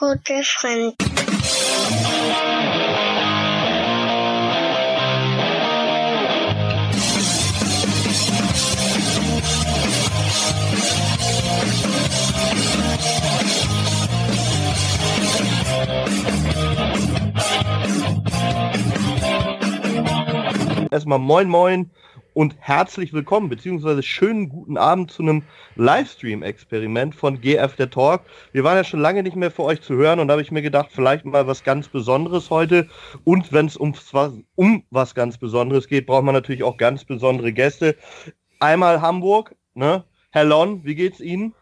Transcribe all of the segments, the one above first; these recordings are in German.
Freund. Erstmal moin moin und herzlich willkommen, beziehungsweise schönen guten Abend zu einem Livestream-Experiment von GF der Talk. Wir waren ja schon lange nicht mehr für euch zu hören und da habe ich mir gedacht, vielleicht mal was ganz Besonderes heute. Und wenn es um, um was ganz Besonderes geht, braucht man natürlich auch ganz besondere Gäste. Einmal Hamburg, ne? Herr Lon, wie geht's Ihnen?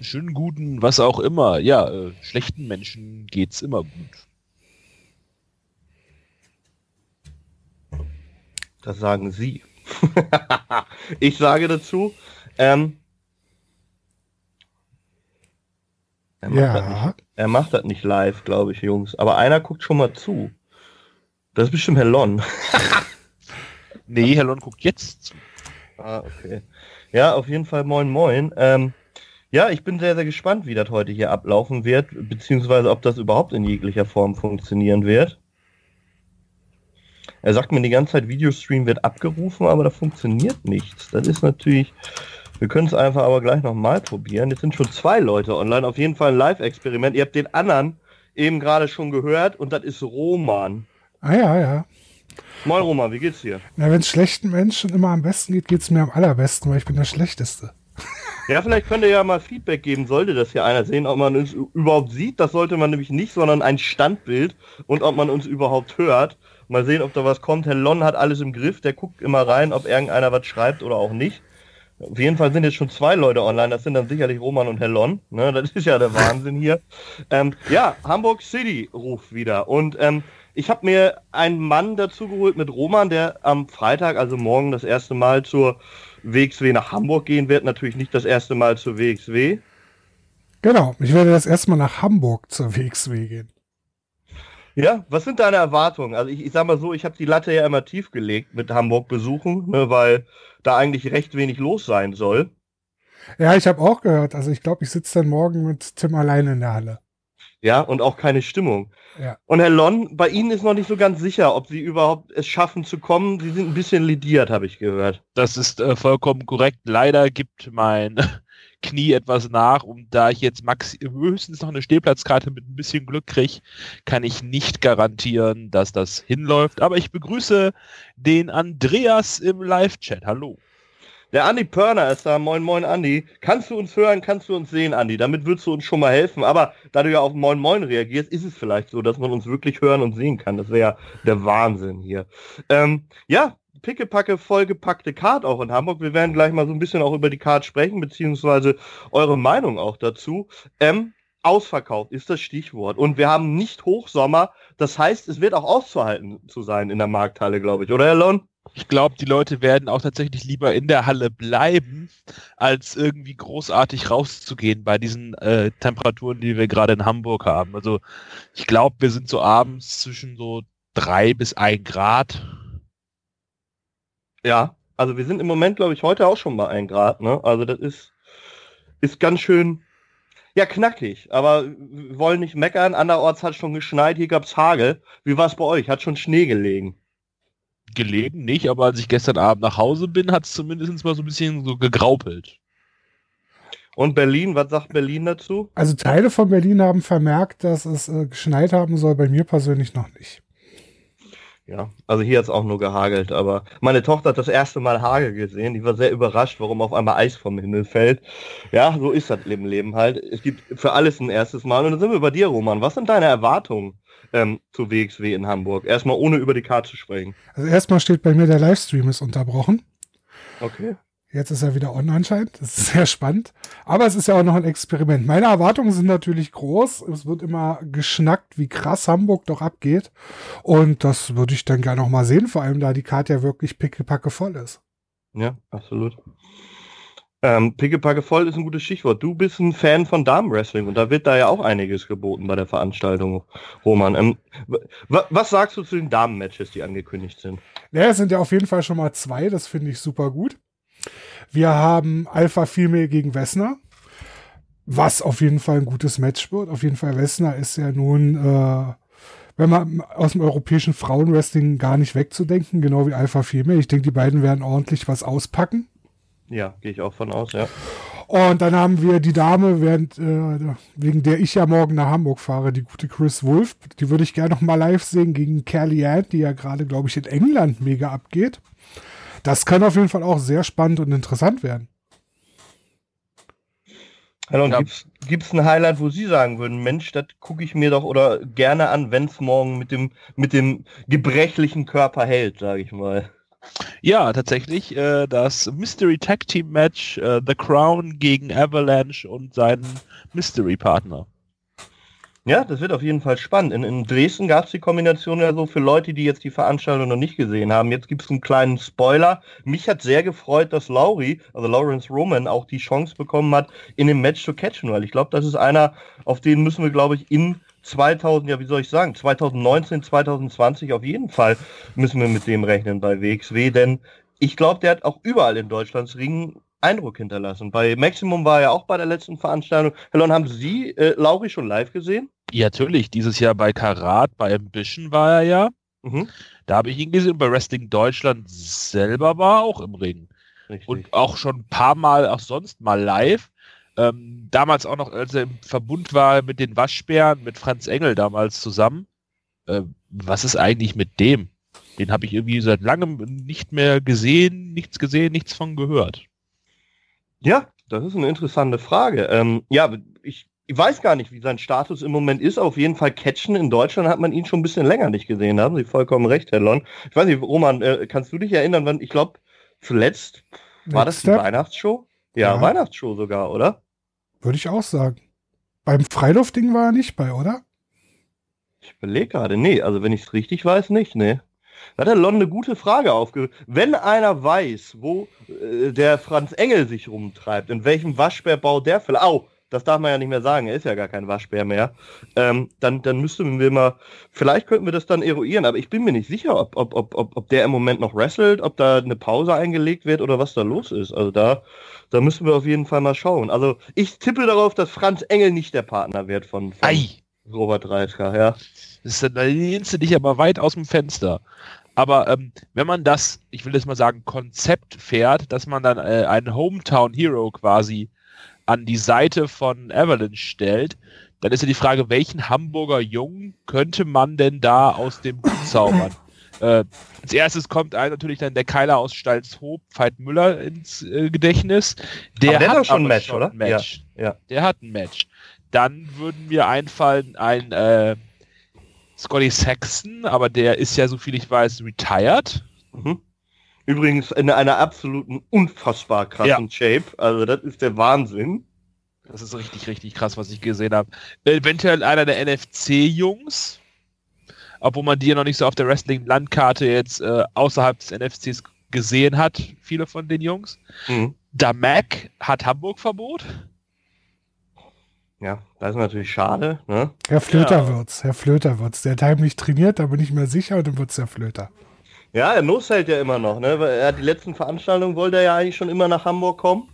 Schönen guten, was auch immer. Ja, äh, schlechten Menschen geht's immer gut. Das sagen Sie. ich sage dazu, ähm, er, macht Ja. das nicht, er macht das nicht live, glaube ich, Jungs. Aber einer guckt schon mal zu. Das ist bestimmt Herr Lon. Nee, Herr Lon guckt jetzt zu. Ah, okay. Ja, auf jeden Fall moin moin. Ähm, ja, ich bin sehr, sehr gespannt, wie das heute hier ablaufen wird, beziehungsweise ob das überhaupt in jeglicher Form funktionieren wird. Er sagt mir die ganze Zeit, Videostream wird abgerufen, aber da funktioniert nichts. Das ist natürlich, wir können es einfach aber gleich nochmal probieren. Jetzt sind schon zwei Leute online, auf jeden Fall ein Live-Experiment. Ihr habt den anderen eben gerade schon gehört und das ist Roman. Ah ja, ja. Moin Roman, wie geht's dir? Na, wenn es schlechten Menschen immer am besten geht, geht es mir am allerbesten, weil ich bin der Schlechteste. Ja, vielleicht könnt ihr ja mal Feedback geben, sollte das hier einer sehen, ob man uns überhaupt sieht. Das sollte man nämlich nicht, sondern ein Standbild und ob man uns überhaupt hört. Mal sehen, ob da was kommt. Herr Lon hat alles im Griff, der guckt immer rein, ob irgendeiner was schreibt oder auch nicht. Auf jeden Fall sind jetzt schon zwei Leute online, das sind dann sicherlich Roman und Herr Lon. Ne, das ist ja der Wahnsinn hier. Ähm, ja, Hamburg City ruft wieder. Und ähm, ich habe mir einen Mann dazu geholt mit Roman, der am Freitag, also morgen, das erste Mal zur WXW nach Hamburg gehen wird. Natürlich nicht das erste Mal zur WXW. Genau, ich werde das erstmal nach Hamburg zur WXW gehen. Ja, was sind deine Erwartungen? Also ich, ich sag mal so, ich habe die Latte ja immer tief gelegt mit Hamburg besuchen, ne, weil da eigentlich recht wenig los sein soll. Ja, ich habe auch gehört. Also ich glaube, ich sitze dann morgen mit Tim alleine in der Halle. Ja, und auch keine Stimmung. Ja. Und Herr Lon, bei Ihnen ist noch nicht so ganz sicher, ob Sie überhaupt es schaffen zu kommen. Sie sind ein bisschen lidiert, habe ich gehört. Das ist äh, vollkommen korrekt. Leider gibt mein Knie etwas nach und da ich jetzt max höchstens noch eine Stehplatzkarte mit ein bisschen Glück kriege, kann ich nicht garantieren, dass das hinläuft. Aber ich begrüße den Andreas im Live-Chat. Hallo. Der Andi Pörner ist da. Moin, moin, Andi. Kannst du uns hören, kannst du uns sehen, Andi? Damit würdest du uns schon mal helfen. Aber da du ja auf Moin, moin reagierst, ist es vielleicht so, dass man uns wirklich hören und sehen kann. Das wäre ja der Wahnsinn hier. Ähm, ja, pickepacke, vollgepackte Card auch in Hamburg. Wir werden gleich mal so ein bisschen auch über die Card sprechen, beziehungsweise eure Meinung auch dazu. Ähm, ausverkauft ist das Stichwort. Und wir haben nicht Hochsommer. Das heißt, es wird auch auszuhalten zu sein in der Markthalle, glaube ich. Oder, Herr Lon? Ich glaube, die Leute werden auch tatsächlich lieber in der Halle bleiben, als irgendwie großartig rauszugehen bei diesen äh, Temperaturen, die wir gerade in Hamburg haben. Also ich glaube, wir sind so abends zwischen so drei bis ein Grad. Ja, also wir sind im Moment, glaube ich, heute auch schon bei 1 Grad, ne? Also das ist, ist ganz schön, ja, knackig. Aber wir wollen nicht meckern. Anderorts hat schon geschneit, hier gab's Hagel. Wie war's bei euch? Hat schon Schnee gelegen? Gelegen nicht, aber als ich gestern Abend nach Hause bin, hat es zumindest mal so ein bisschen so gegraupelt. Und Berlin, was sagt Berlin dazu? Also Teile von Berlin haben vermerkt, dass es äh, geschneit haben soll. Bei mir persönlich noch nicht. Ja, also hier hat's auch nur gehagelt, aber meine Tochter hat das erste Mal Hagel gesehen. Die war sehr überrascht, warum auf einmal Eis vom Himmel fällt. Ja, so ist das im Leben halt. Es gibt für alles ein erstes Mal. Und dann sind wir bei dir, Roman. Was sind deine Erwartungen ähm, zu WXW in Hamburg? Erstmal ohne über die Karte zu sprechen. Also erstmal steht bei mir, der Livestream ist unterbrochen. Okay. Jetzt ist er wieder on anscheinend. Das ist sehr spannend. Aber es ist ja auch noch ein Experiment. Meine Erwartungen sind natürlich groß. Es wird immer geschnackt, wie krass Hamburg doch abgeht. Und das würde ich dann gerne noch mal sehen, vor allem da die Karte ja wirklich pickepacke voll ist. Ja, absolut. Ähm, Pickepacke voll ist ein gutes Stichwort. Du bist ein Fan von Damenwrestling und da wird da ja auch einiges geboten bei der Veranstaltung, Roman. Ähm, wa- was sagst du zu den Damenmatches, die angekündigt sind? Ja, es sind ja auf jeden Fall schon mal zwei. Das finde ich super gut. Wir haben Alpha Female gegen Wessner. was auf jeden Fall ein gutes Match wird. Auf jeden Fall Wessner ist ja nun, äh, wenn man aus dem europäischen Frauenwrestling gar nicht wegzudenken, genau wie Alpha Female. Ich denke, die beiden werden ordentlich was auspacken. Ja, gehe ich auch von aus, ja. Und dann haben wir die Dame, während, äh, wegen der ich ja morgen nach Hamburg fahre, die gute Chris Wolf. Die würde ich gerne noch mal live sehen gegen Kelly Ann, die ja gerade, glaube ich, in England mega abgeht. Das kann auf jeden Fall auch sehr spannend und interessant werden. Hallo, ja. gibt's, gibt's ein Highlight, wo Sie sagen würden, Mensch, das gucke ich mir doch oder gerne an, wenn es morgen mit dem, mit dem gebrechlichen Körper hält, sage ich mal. Ja, tatsächlich äh, das Mystery Tag Team Match äh, The Crown gegen Avalanche und seinen Mystery Partner. Ja, das wird auf jeden Fall spannend. In, in Dresden gab es die Kombination ja so für Leute, die jetzt die Veranstaltung noch nicht gesehen haben. Jetzt gibt es einen kleinen Spoiler. Mich hat sehr gefreut, dass Laurie, also Lawrence Roman, auch die Chance bekommen hat, in dem Match zu catchen, weil ich glaube, das ist einer, auf den müssen wir, glaube ich, in 2000, ja, wie soll ich sagen, 2019, 2020 auf jeden Fall müssen wir mit dem rechnen bei WXW, denn ich glaube, der hat auch überall in Deutschlands Ringen Eindruck hinterlassen. Bei Maximum war er auch bei der letzten Veranstaltung. Hellon, haben Sie äh, Lauri schon live gesehen? Ja, natürlich. Dieses Jahr bei Karat, bei Ambition war er ja. Mhm. Da habe ich ihn gesehen. Bei Wrestling Deutschland selber war er auch im Ring. Richtig. Und auch schon ein paar Mal, auch sonst mal live. Ähm, damals auch noch, als er im Verbund war mit den Waschbären, mit Franz Engel damals zusammen. Äh, was ist eigentlich mit dem? Den habe ich irgendwie seit langem nicht mehr gesehen, nichts gesehen, nichts von gehört. Ja, das ist eine interessante Frage. Ähm, ja, ich, ich, weiß gar nicht, wie sein Status im Moment ist. Auf jeden Fall Catchen in Deutschland hat man ihn schon ein bisschen länger nicht gesehen. Da haben Sie vollkommen recht, Herr Lon. Ich weiß nicht, Roman, äh, kannst du dich erinnern, wann, ich glaube, zuletzt war das die Weihnachtsshow? Ja, ja, Weihnachtsshow sogar, oder? Würde ich auch sagen. Beim Freiluftding war er nicht bei, oder? Ich überlege gerade, nee, also wenn ich es richtig weiß, nicht, nee. Da hat der Lon eine gute Frage aufgehört. Wenn einer weiß, wo äh, der Franz Engel sich rumtreibt, in welchem Waschbärbau der vielleicht, au, das darf man ja nicht mehr sagen, er ist ja gar kein Waschbär mehr, ähm, dann, dann müssten wir mal, vielleicht könnten wir das dann eruieren, aber ich bin mir nicht sicher, ob, ob, ob, ob, ob der im Moment noch wrestelt, ob da eine Pause eingelegt wird oder was da los ist. Also da, da müssen wir auf jeden Fall mal schauen. Also ich tippe darauf, dass Franz Engel nicht der Partner wird von, von Robert Reitka, ja. Das ist, da lehnst du dich aber weit aus dem Fenster. Aber ähm, wenn man das, ich will jetzt mal sagen, Konzept fährt, dass man dann äh, einen Hometown Hero quasi an die Seite von Avalanche stellt, dann ist ja die Frage, welchen Hamburger Jungen könnte man denn da aus dem Hut zaubern? äh, als erstes kommt einem natürlich dann der Keiler aus Stalzhoop, Veit Müller, ins äh, Gedächtnis. Der, der hat schon ein Match, schon oder? Match. Ja, ja. Der hat ein Match. Dann würden mir einfallen ein äh, Scotty Saxon, aber der ist ja, so viel ich weiß, retired. Mhm. Übrigens in einer absoluten unfassbar krassen ja. Shape. Also das ist der Wahnsinn. Das ist richtig, richtig krass, was ich gesehen habe. Eventuell einer der NFC-Jungs, obwohl man die ja noch nicht so auf der Wrestling-Landkarte jetzt äh, außerhalb des NFCs gesehen hat, viele von den Jungs. Mhm. Da Mac hat Hamburg-Verbot. Ja, das ist natürlich schade. Ne? Herr Flöter ja. wird's, Herr Flöter wird's. Der hat heimlich trainiert, da bin ich mir sicher, und dann wird's der Flöter. Ja, er hält ja immer noch, ne? Er hat die letzten Veranstaltungen wollte er ja eigentlich schon immer nach Hamburg kommen.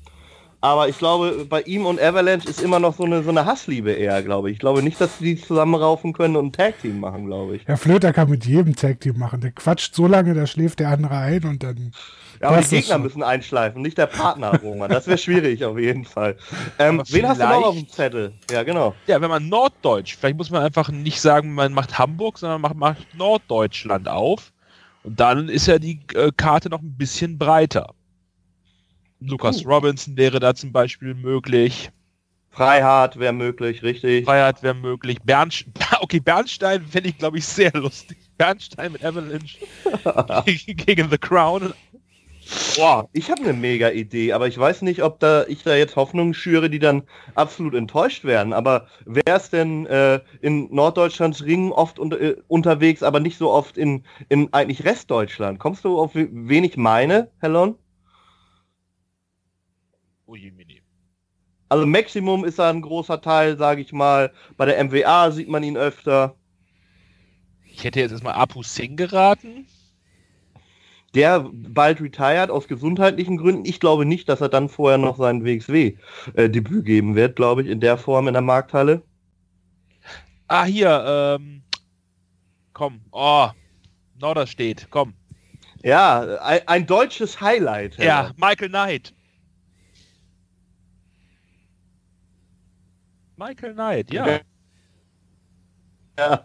Aber ich glaube, bei ihm und Avalanche ist immer noch so eine, so eine Hassliebe eher, glaube ich. Ich glaube nicht, dass die zusammenraufen können und ein Tag-Team machen, glaube ich. Herr Flöter kann mit jedem Tag-Team machen. Der quatscht so lange, da schläft der andere ein und dann ja, aber die Gegner müssen einschleifen, nicht der Partner, Roman. Das wäre schwierig auf jeden Fall. Ähm, wen hast du noch auf dem Zettel? Ja, genau. Ja, wenn man Norddeutsch, vielleicht muss man einfach nicht sagen, man macht Hamburg, sondern man macht Norddeutschland auf. Und dann ist ja die äh, Karte noch ein bisschen breiter. Lukas uh. Robinson wäre da zum Beispiel möglich. Freiheit wäre möglich, richtig. Freiheit wäre möglich. Bernstein, okay, Bernstein fände ich, glaube ich, sehr lustig. Bernstein mit Avalanche gegen The Crown Boah, ich habe eine mega Idee, aber ich weiß nicht, ob da ich da jetzt Hoffnungen schüre, die dann absolut enttäuscht werden. Aber wer ist denn äh, in Norddeutschlands Ringen oft unter, äh, unterwegs, aber nicht so oft in, in eigentlich Restdeutschland? Kommst du auf wen ich meine, Hellon? Also Maximum ist ein großer Teil, sage ich mal. Bei der MWA sieht man ihn öfter. Ich hätte jetzt erstmal Apu Singh geraten. der bald retired aus gesundheitlichen Gründen. Ich glaube nicht, dass er dann vorher noch sein WXW-Debüt äh, geben wird, glaube ich, in der Form in der Markthalle. Ah, hier, ähm, komm, oh, Norder steht, komm. Ja, ein, ein deutsches Highlight. Ja, Michael Knight. Michael Knight, ja. Ja.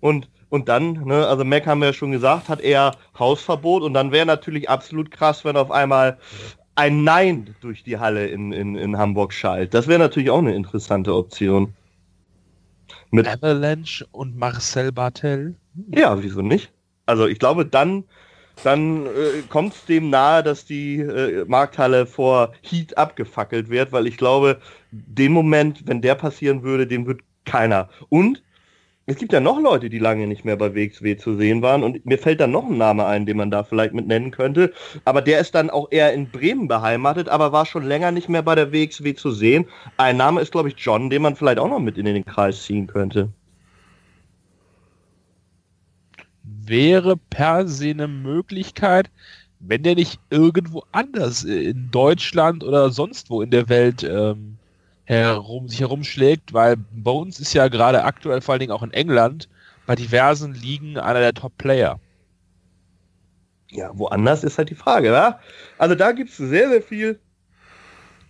Und, und dann, ne, also Mac haben wir ja schon gesagt, hat er Hausverbot und dann wäre natürlich absolut krass, wenn auf einmal ein Nein durch die Halle in, in, in Hamburg schallt. Das wäre natürlich auch eine interessante Option. Mit Avalanche und Marcel Bartel? Ja, wieso nicht? Also ich glaube, dann, dann äh, kommt es dem nahe, dass die äh, Markthalle vor Heat abgefackelt wird, weil ich glaube, den Moment, wenn der passieren würde, den wird keiner. Und es gibt ja noch Leute, die lange nicht mehr bei WXW zu sehen waren und mir fällt dann noch ein Name ein, den man da vielleicht mit nennen könnte. Aber der ist dann auch eher in Bremen beheimatet, aber war schon länger nicht mehr bei der WXW zu sehen. Ein Name ist, glaube ich, John, den man vielleicht auch noch mit in den Kreis ziehen könnte. Wäre per se eine Möglichkeit, wenn der nicht irgendwo anders in Deutschland oder sonst wo in der Welt ähm, herum, sich herumschlägt, weil Bones ist ja gerade aktuell vor allen Dingen auch in England bei diversen Ligen einer der Top-Player. Ja, woanders ist halt die Frage, ja? Also da gibt es sehr, sehr viel,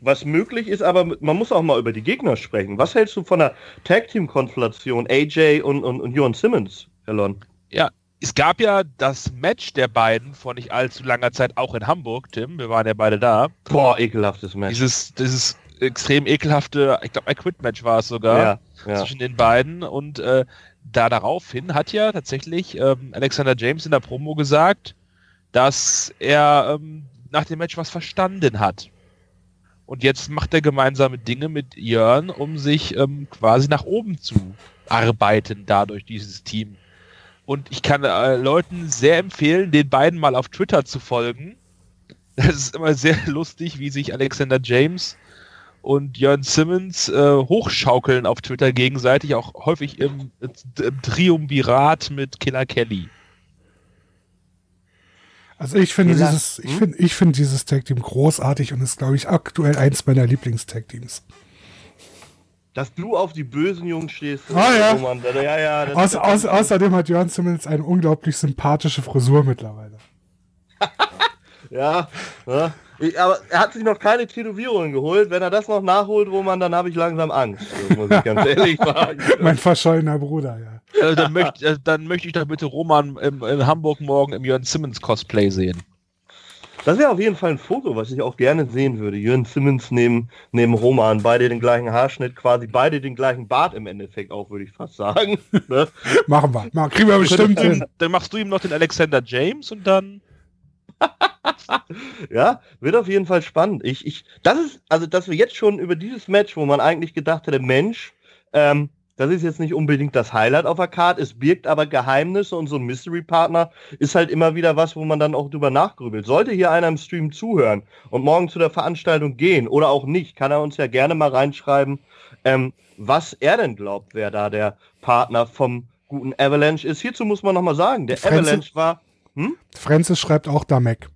was möglich ist, aber man muss auch mal über die Gegner sprechen. Was hältst du von der Tag-Team-Konstellation AJ und, und, und Johan Simmons, Elon? Ja, es gab ja das Match der beiden vor nicht allzu langer Zeit auch in Hamburg, Tim. Wir waren ja beide da. Boah, ekelhaftes Match. Dieses, dieses extrem ekelhafte, ich glaube, ein Quit-Match war es sogar ja, ja. zwischen den beiden. Und äh, da daraufhin hat ja tatsächlich ähm, Alexander James in der Promo gesagt, dass er ähm, nach dem Match was verstanden hat. Und jetzt macht er gemeinsame Dinge mit Jörn, um sich ähm, quasi nach oben zu arbeiten, dadurch dieses Team. Und ich kann äh, Leuten sehr empfehlen, den beiden mal auf Twitter zu folgen. Das ist immer sehr lustig, wie sich Alexander James und Jörn Simmons äh, hochschaukeln auf Twitter gegenseitig, auch häufig im, im Triumvirat mit Killer Kelly. Also ich finde dieses, ich hm? finde, ich finde dieses Tag Team großartig und ist, glaube ich, aktuell eins meiner Lieblingstag Teams. Dass du auf die bösen Jungs stehst. Ah, ja. ja, ja Auß, auß, außerdem hat Jörn Simmons eine unglaublich sympathische Frisur mittlerweile. ja, ja, aber er hat sich noch keine Tätowierungen geholt. Wenn er das noch nachholt, Roman, dann habe ich langsam Angst. muss ich ganz ehrlich sagen. mein verschollener Bruder, ja. Äh, dann, möchte, äh, dann möchte ich doch bitte Roman im, in Hamburg morgen im Jörn Simmons Cosplay sehen. Das wäre auf jeden Fall ein Foto, was ich auch gerne sehen würde. Jörn Simmons neben, neben Roman, beide den gleichen Haarschnitt, quasi beide den gleichen Bart im Endeffekt auch, würde ich fast sagen. ne? Machen wir. Mal, kriegen wir bestimmt hin. Dann machst du ihm noch den Alexander James und dann. ja, wird auf jeden Fall spannend. Ich, ich, das ist, also, dass wir jetzt schon über dieses Match, wo man eigentlich gedacht hätte, Mensch, ähm, das ist jetzt nicht unbedingt das Highlight auf der Karte, es birgt aber Geheimnisse und so ein Mystery-Partner ist halt immer wieder was, wo man dann auch drüber nachgrübelt. Sollte hier einer im Stream zuhören und morgen zu der Veranstaltung gehen oder auch nicht, kann er uns ja gerne mal reinschreiben, ähm, was er denn glaubt, wer da der Partner vom guten Avalanche ist. Hierzu muss man nochmal sagen, der Francis, Avalanche war... Hm? Francis schreibt auch da Mac.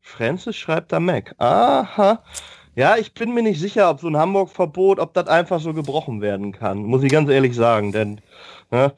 Francis schreibt da Mac. Aha. Ja, ich bin mir nicht sicher, ob so ein Hamburg-Verbot, ob das einfach so gebrochen werden kann. Muss ich ganz ehrlich sagen, denn ne,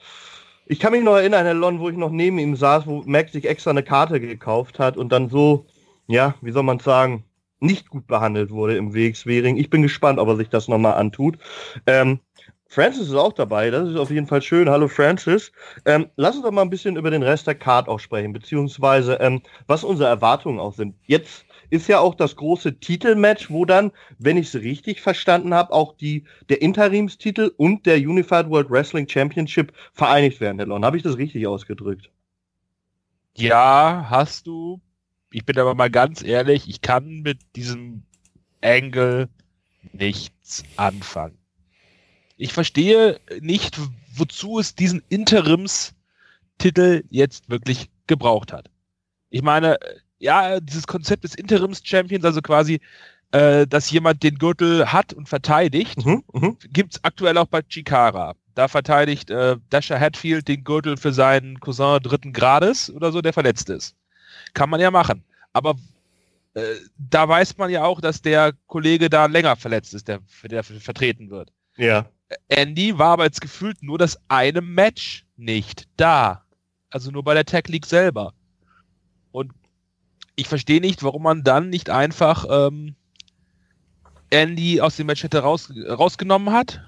ich kann mich noch erinnern, Herr Lon, wo ich noch neben ihm saß, wo Mac sich extra eine Karte gekauft hat und dann so, ja, wie soll man sagen, nicht gut behandelt wurde im WXW-Ring. Ich bin gespannt, ob er sich das nochmal antut. Ähm, Francis ist auch dabei, das ist auf jeden Fall schön. Hallo Francis. Ähm, lass uns doch mal ein bisschen über den Rest der Card auch sprechen, beziehungsweise ähm, was unsere Erwartungen auch sind. Jetzt ist ja auch das große Titelmatch, wo dann, wenn ich es richtig verstanden habe, auch die, der Interimstitel und der Unified World Wrestling Championship vereinigt werden, Herr. Habe ich das richtig ausgedrückt? Ja, hast du. Ich bin aber mal ganz ehrlich, ich kann mit diesem Angle nichts anfangen. Ich verstehe nicht, wozu es diesen Interimstitel jetzt wirklich gebraucht hat. Ich meine, ja, dieses Konzept des Interims-Champions, also quasi, äh, dass jemand den Gürtel hat und verteidigt, mhm, mhm. gibt es aktuell auch bei Chikara. Da verteidigt äh, Dasher Hatfield den Gürtel für seinen Cousin dritten Grades oder so, der verletzt ist. Kann man ja machen. Aber äh, da weiß man ja auch, dass der Kollege da länger verletzt ist, der, der vertreten wird. Ja. Andy war aber jetzt gefühlt nur das eine Match nicht da. Also nur bei der Tech League selber. Ich verstehe nicht, warum man dann nicht einfach ähm, Andy aus dem Match hätte raus, rausgenommen hat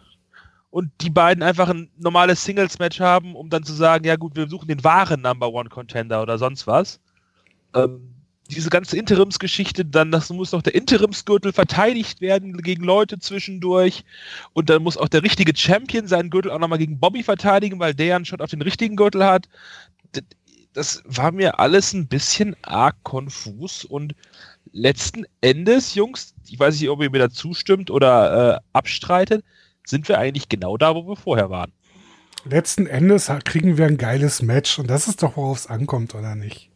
und die beiden einfach ein normales Singles-Match haben, um dann zu sagen, ja gut, wir suchen den wahren Number One Contender oder sonst was. Ähm, diese ganze Interimsgeschichte, dann das muss noch der Interimsgürtel verteidigt werden gegen Leute zwischendurch und dann muss auch der richtige Champion seinen Gürtel auch nochmal gegen Bobby verteidigen, weil der einen Shot auf den richtigen Gürtel hat. Das war mir alles ein bisschen arg konfus und letzten Endes, Jungs, ich weiß nicht, ob ihr mir da zustimmt oder äh, abstreitet, sind wir eigentlich genau da, wo wir vorher waren. Letzten Endes kriegen wir ein geiles Match und das ist doch, worauf es ankommt, oder nicht?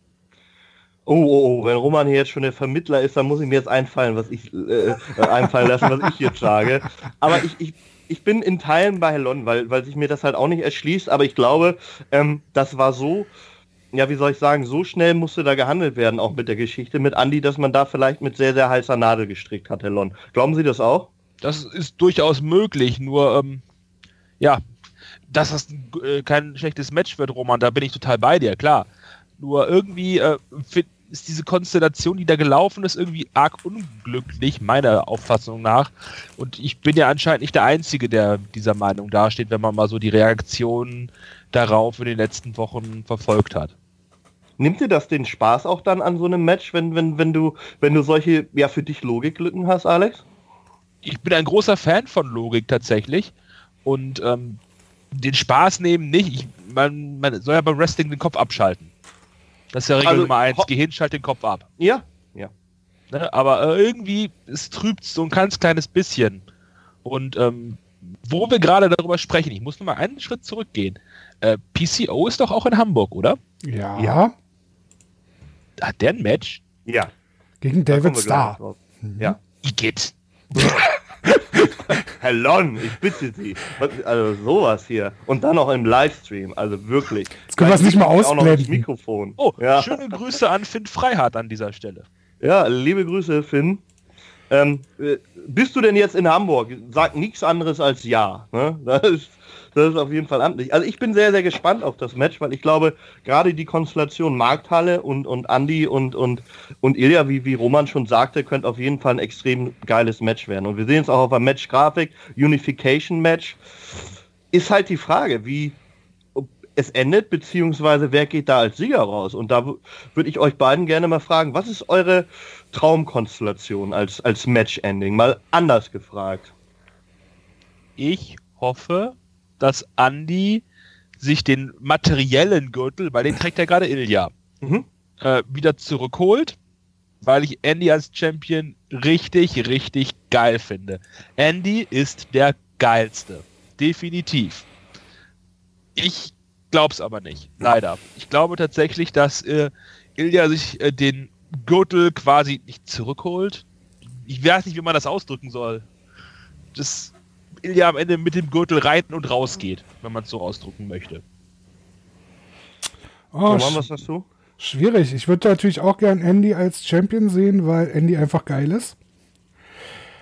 Oh, oh, oh, wenn Roman hier jetzt schon der Vermittler ist, dann muss ich mir jetzt einfallen, was ich äh, äh einfallen lassen, was ich jetzt sage. Aber ich, ich, ich bin in Teilen bei Helon, weil, weil sich mir das halt auch nicht erschließt, aber ich glaube, ähm, das war so, ja, wie soll ich sagen, so schnell musste da gehandelt werden, auch mit der Geschichte mit Andy, dass man da vielleicht mit sehr, sehr heißer Nadel gestrickt hat, Helon. Glauben Sie das auch? Das ist durchaus möglich, nur, ähm, ja, dass das äh, kein schlechtes Match wird, Roman, da bin ich total bei dir, klar. Nur irgendwie äh, ist diese Konstellation, die da gelaufen ist, irgendwie arg unglücklich, meiner Auffassung nach. Und ich bin ja anscheinend nicht der Einzige, der dieser Meinung dasteht, wenn man mal so die Reaktionen darauf in den letzten Wochen verfolgt hat. Nimmt dir das den Spaß auch dann an so einem Match, wenn, wenn, wenn du, wenn du solche, ja, für dich Logiklücken hast, Alex? Ich bin ein großer Fan von Logik tatsächlich. Und ähm, den Spaß nehmen nicht. Ich, man, man soll ja beim Wrestling den Kopf abschalten. Das ist ja Regel also, Nummer eins. Gehirn schalt den Kopf ab. Ja, ja. Ne, aber äh, irgendwie, es trübt so ein ganz kleines bisschen. Und ähm, wo wir gerade darüber sprechen, ich muss noch mal einen Schritt zurückgehen. Äh, PCO ist doch auch in Hamburg, oder? Ja. ja. Hat der ein Match? Ja. Gegen David Starr. Mhm. Ja. Igitt. Herr Lon, ich bitte Sie. Also sowas hier. Und dann noch im Livestream. Also wirklich. Jetzt können wir es nicht mal ausblenden. Mikrofon. Oh, ja. schöne Grüße an Finn Freihardt an dieser Stelle. Ja, liebe Grüße, Finn. Ähm, äh, bist du denn jetzt in Hamburg? Sag nichts anderes als ja. Ne? Das ist das ist auf jeden Fall amtlich. Also ich bin sehr, sehr gespannt auf das Match, weil ich glaube, gerade die Konstellation Markthalle und, und Andy und, und, und Ilja, wie, wie Roman schon sagte, könnte auf jeden Fall ein extrem geiles Match werden. Und wir sehen es auch auf der Match-Grafik, Unification-Match. Ist halt die Frage, wie es endet, beziehungsweise wer geht da als Sieger raus? Und da würde ich euch beiden gerne mal fragen, was ist eure Traumkonstellation als, als Match-Ending? Mal anders gefragt. Ich hoffe, dass Andy sich den materiellen Gürtel, weil den trägt er gerade Ilja, mhm. äh, wieder zurückholt, weil ich Andy als Champion richtig, richtig geil finde. Andy ist der geilste. Definitiv. Ich glaub's aber nicht. Leider. Ich glaube tatsächlich, dass äh, Ilja sich äh, den Gürtel quasi nicht zurückholt. Ich weiß nicht, wie man das ausdrücken soll. Das Ilja am Ende mit dem Gürtel reiten und rausgeht, wenn man es so ausdrucken möchte. Oh, so, was hast du? Schwierig. Ich würde natürlich auch gern Andy als Champion sehen, weil Andy einfach geil ist.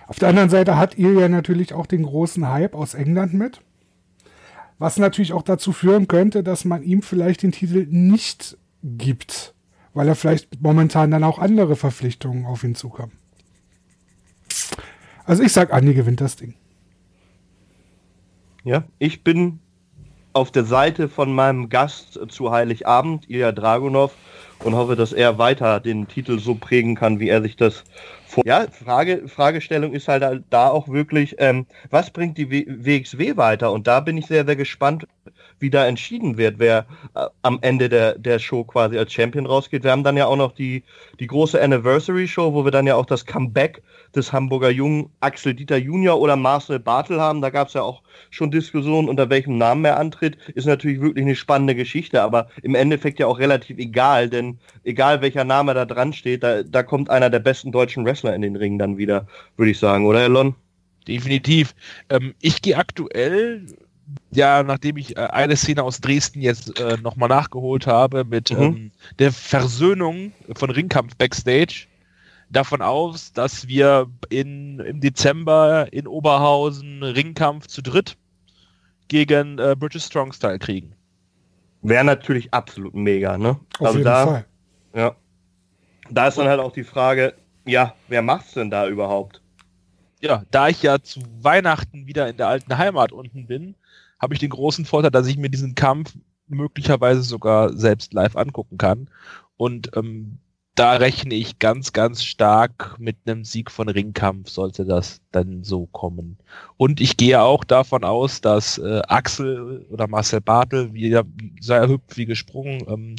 Auf der anderen Seite hat Ilya natürlich auch den großen Hype aus England mit. Was natürlich auch dazu führen könnte, dass man ihm vielleicht den Titel nicht gibt, weil er vielleicht momentan dann auch andere Verpflichtungen auf ihn zukommen. Also ich sag, Andi gewinnt das Ding. Ja, ich bin auf der Seite von meinem Gast zu Heiligabend, Ilya Dragunov, und hoffe, dass er weiter den Titel so prägen kann, wie er sich das vor. Ja, Frage, Fragestellung ist halt da auch wirklich, ähm, was bringt die WXW weiter? Und da bin ich sehr, sehr gespannt, wie da entschieden wird, wer äh, am Ende der, der Show quasi als Champion rausgeht. Wir haben dann ja auch noch die, die große Anniversary Show, wo wir dann ja auch das Comeback des Hamburger Jungen Axel Dieter Junior oder Marcel Bartel haben. Da gab es ja auch schon Diskussionen, unter welchem Namen er antritt. Ist natürlich wirklich eine spannende Geschichte, aber im Endeffekt ja auch relativ egal, denn egal welcher Name da dran steht, da, da kommt einer der besten deutschen Wrestler in den Ring dann wieder, würde ich sagen, oder Elon? Definitiv. Ähm, ich gehe aktuell ja, nachdem ich äh, eine Szene aus Dresden jetzt äh, nochmal nachgeholt habe mit mhm. ähm, der Versöhnung von Ringkampf Backstage, davon aus, dass wir in, im Dezember in Oberhausen Ringkampf zu dritt gegen äh, British Strong Style kriegen. Wäre natürlich absolut mega, ne? Auf also jeden da, Fall. Ja. Da ist dann halt auch die Frage, ja, wer macht's denn da überhaupt? Ja, da ich ja zu Weihnachten wieder in der alten Heimat unten bin, habe ich den großen Vorteil, dass ich mir diesen Kampf möglicherweise sogar selbst live angucken kann. Und ähm, da rechne ich ganz, ganz stark mit einem Sieg von Ringkampf, sollte das dann so kommen. Und ich gehe auch davon aus, dass äh, Axel oder Marcel Bartel, wie sehr hüpft wie gesprungen, ähm,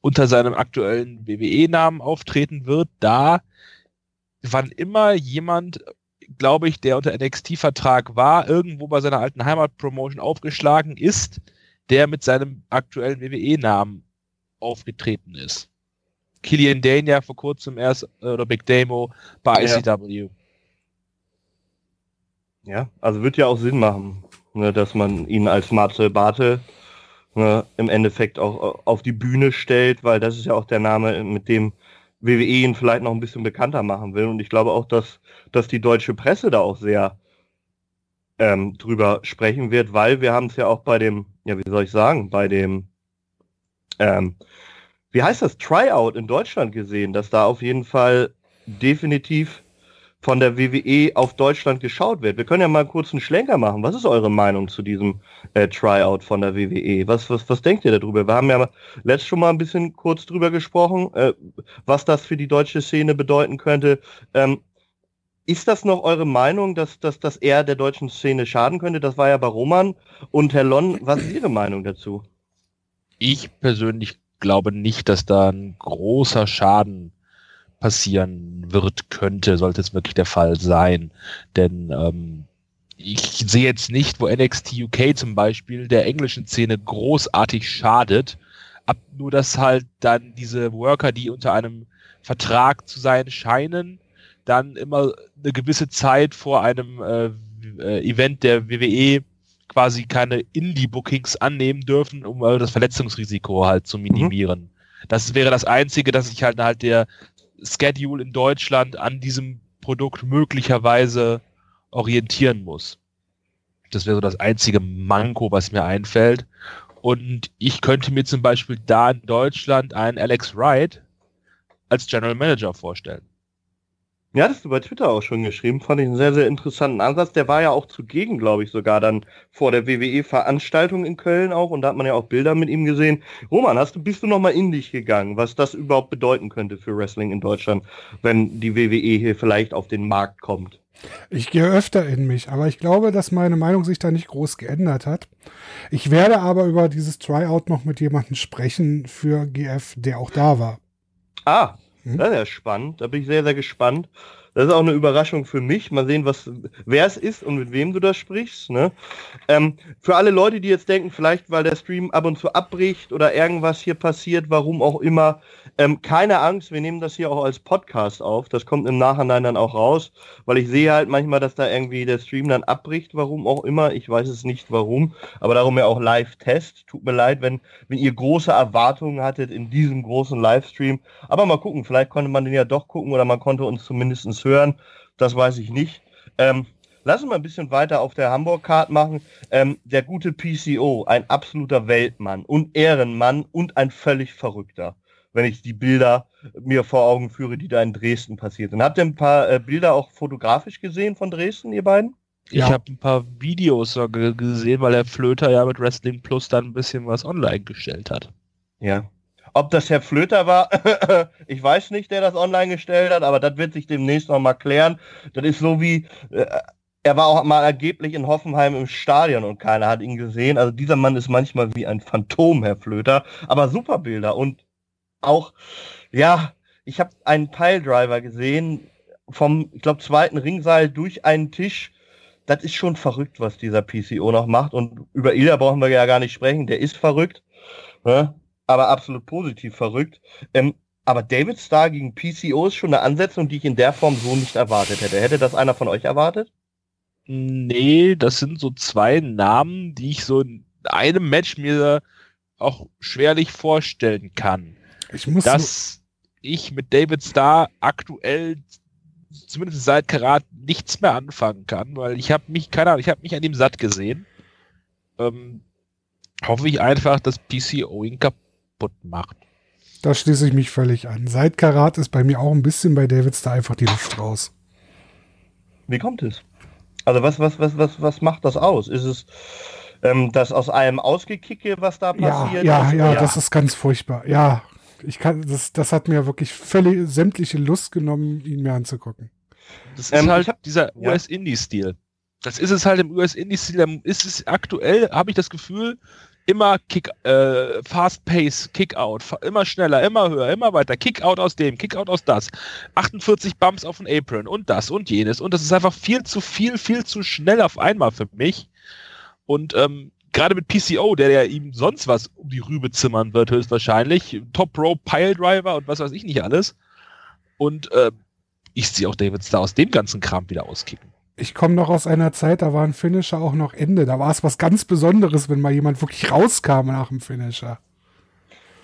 unter seinem aktuellen WWE-Namen auftreten wird, da wann immer jemand, glaube ich, der unter NXT-Vertrag war, irgendwo bei seiner alten Heimat-Promotion aufgeschlagen ist, der mit seinem aktuellen WWE-Namen aufgetreten ist. Killian Dane ja vor kurzem erst, äh, oder Big Damo bei ICW. Ja, also wird ja auch Sinn machen, ne, dass man ihn als Marcel Bartel ne, im Endeffekt auch auf die Bühne stellt, weil das ist ja auch der Name, mit dem WWE ihn vielleicht noch ein bisschen bekannter machen will. Und ich glaube auch, dass, dass die deutsche Presse da auch sehr ähm, drüber sprechen wird, weil wir haben es ja auch bei dem, ja, wie soll ich sagen, bei dem ähm, wie heißt das, Tryout in Deutschland gesehen, dass da auf jeden Fall definitiv von der WWE auf Deutschland geschaut wird. Wir können ja mal kurz einen Schlenker machen. Was ist eure Meinung zu diesem äh, Tryout von der WWE? Was, was, was denkt ihr darüber? Wir haben ja letztes schon mal ein bisschen kurz drüber gesprochen, äh, was das für die deutsche Szene bedeuten könnte. Ähm, ist das noch eure Meinung, dass, dass das eher der deutschen Szene schaden könnte? Das war ja bei Roman. Und Herr Lon, was ist Ihre Meinung dazu? Ich persönlich glaube nicht, dass da ein großer Schaden passieren wird, könnte, sollte es wirklich der Fall sein. Denn ähm, ich sehe jetzt nicht, wo NXT UK zum Beispiel der englischen Szene großartig schadet. Ab nur, dass halt dann diese Worker, die unter einem Vertrag zu sein scheinen, dann immer eine gewisse Zeit vor einem äh, äh Event der WWE quasi keine Indie-Bookings annehmen dürfen, um das Verletzungsrisiko halt zu minimieren. Mhm. Das wäre das Einzige, dass sich halt halt der Schedule in Deutschland an diesem Produkt möglicherweise orientieren muss. Das wäre so das einzige Manko, was mir einfällt. Und ich könnte mir zum Beispiel da in Deutschland einen Alex Wright als General Manager vorstellen. Ja, das bei Twitter auch schon geschrieben. Fand ich einen sehr, sehr interessanten Ansatz. Der war ja auch zugegen, glaube ich, sogar dann vor der WWE-Veranstaltung in Köln auch. Und da hat man ja auch Bilder mit ihm gesehen. Roman, hast du, bist du nochmal in dich gegangen, was das überhaupt bedeuten könnte für Wrestling in Deutschland, wenn die WWE hier vielleicht auf den Markt kommt? Ich gehe öfter in mich, aber ich glaube, dass meine Meinung sich da nicht groß geändert hat. Ich werde aber über dieses Tryout noch mit jemandem sprechen für GF, der auch da war. Ah, hm? Das ist ja spannend. Da bin ich sehr, sehr gespannt. Das ist auch eine Überraschung für mich. Mal sehen, was, wer es ist und mit wem du da sprichst. Ne? Ähm, für alle Leute, die jetzt denken, vielleicht weil der Stream ab und zu abbricht oder irgendwas hier passiert, warum auch immer, ähm, keine Angst, wir nehmen das hier auch als Podcast auf. Das kommt im Nachhinein dann auch raus, weil ich sehe halt manchmal, dass da irgendwie der Stream dann abbricht, warum auch immer. Ich weiß es nicht warum, aber darum ja auch Live-Test. Tut mir leid, wenn, wenn ihr große Erwartungen hattet in diesem großen Livestream. Aber mal gucken, vielleicht konnte man den ja doch gucken oder man konnte uns hören. Das weiß ich nicht. Ähm, lass uns mal ein bisschen weiter auf der Hamburg-Card machen. Ähm, der gute PCO, ein absoluter Weltmann und Ehrenmann und ein völlig Verrückter. Wenn ich die Bilder mir vor Augen führe, die da in Dresden passiert sind. Habt ihr ein paar äh, Bilder auch fotografisch gesehen von Dresden, ihr beiden? Ich ja. habe ein paar Videos gesehen, weil der Flöter ja mit Wrestling Plus dann ein bisschen was online gestellt hat. Ja, ob das Herr Flöter war, ich weiß nicht, der das online gestellt hat, aber das wird sich demnächst noch mal klären. Das ist so wie, äh, er war auch mal ergeblich in Hoffenheim im Stadion und keiner hat ihn gesehen. Also dieser Mann ist manchmal wie ein Phantom, Herr Flöter. Aber super Bilder und auch, ja, ich habe einen Piledriver gesehen vom, ich glaube, zweiten Ringseil durch einen Tisch. Das ist schon verrückt, was dieser PCO noch macht. Und über Ida brauchen wir ja gar nicht sprechen. Der ist verrückt. Ne? Aber absolut positiv verrückt. Ähm, aber David Starr gegen PCO ist schon eine Ansetzung, die ich in der Form so nicht erwartet hätte. Hätte das einer von euch erwartet? Nee, das sind so zwei Namen, die ich so in einem Match mir auch schwerlich vorstellen kann. Ich muss dass ich mit David Starr aktuell zumindest seit Karat nichts mehr anfangen kann, weil ich habe mich, keine Ahnung, ich habe mich an ihm satt gesehen. Ähm, hoffe ich einfach, dass PCO ihn kaputt macht. Da schließe ich mich völlig an. Seit Karat ist bei mir auch ein bisschen bei David Starr einfach die Luft raus. Wie kommt es? Also was, was, was, was, was macht das aus? Ist es ähm, das aus allem Ausgekicke, was da passiert? Ja, ja, ist? ja, ja, das ist ganz furchtbar. Ja, ich kann, das, das hat mir wirklich völlig sämtliche Lust genommen, ihn mir anzugucken. Das ist Ähm, halt hab- dieser ja. US-Indie-Stil. Das ist es halt im US-Indie-Stil. Da Ist es aktuell, habe ich das Gefühl, immer Kick, äh, Fast Pace, Kick-Out, fa- immer schneller, immer höher, immer weiter, Kick-Out aus dem, Kick-Out aus das, 48 Bumps auf den Apron und das und jenes. Und das ist einfach viel zu viel, viel zu schnell auf einmal für mich. Und ähm, gerade mit PCO, der ja ihm sonst was um die Rübe zimmern wird höchstwahrscheinlich, Top Row Pile Driver und was weiß ich nicht alles. Und äh, ich sehe auch David Starr aus dem ganzen Kram wieder auskicken. Ich komme noch aus einer Zeit, da war ein Finisher auch noch Ende. Da war es was ganz Besonderes, wenn mal jemand wirklich rauskam nach dem Finisher.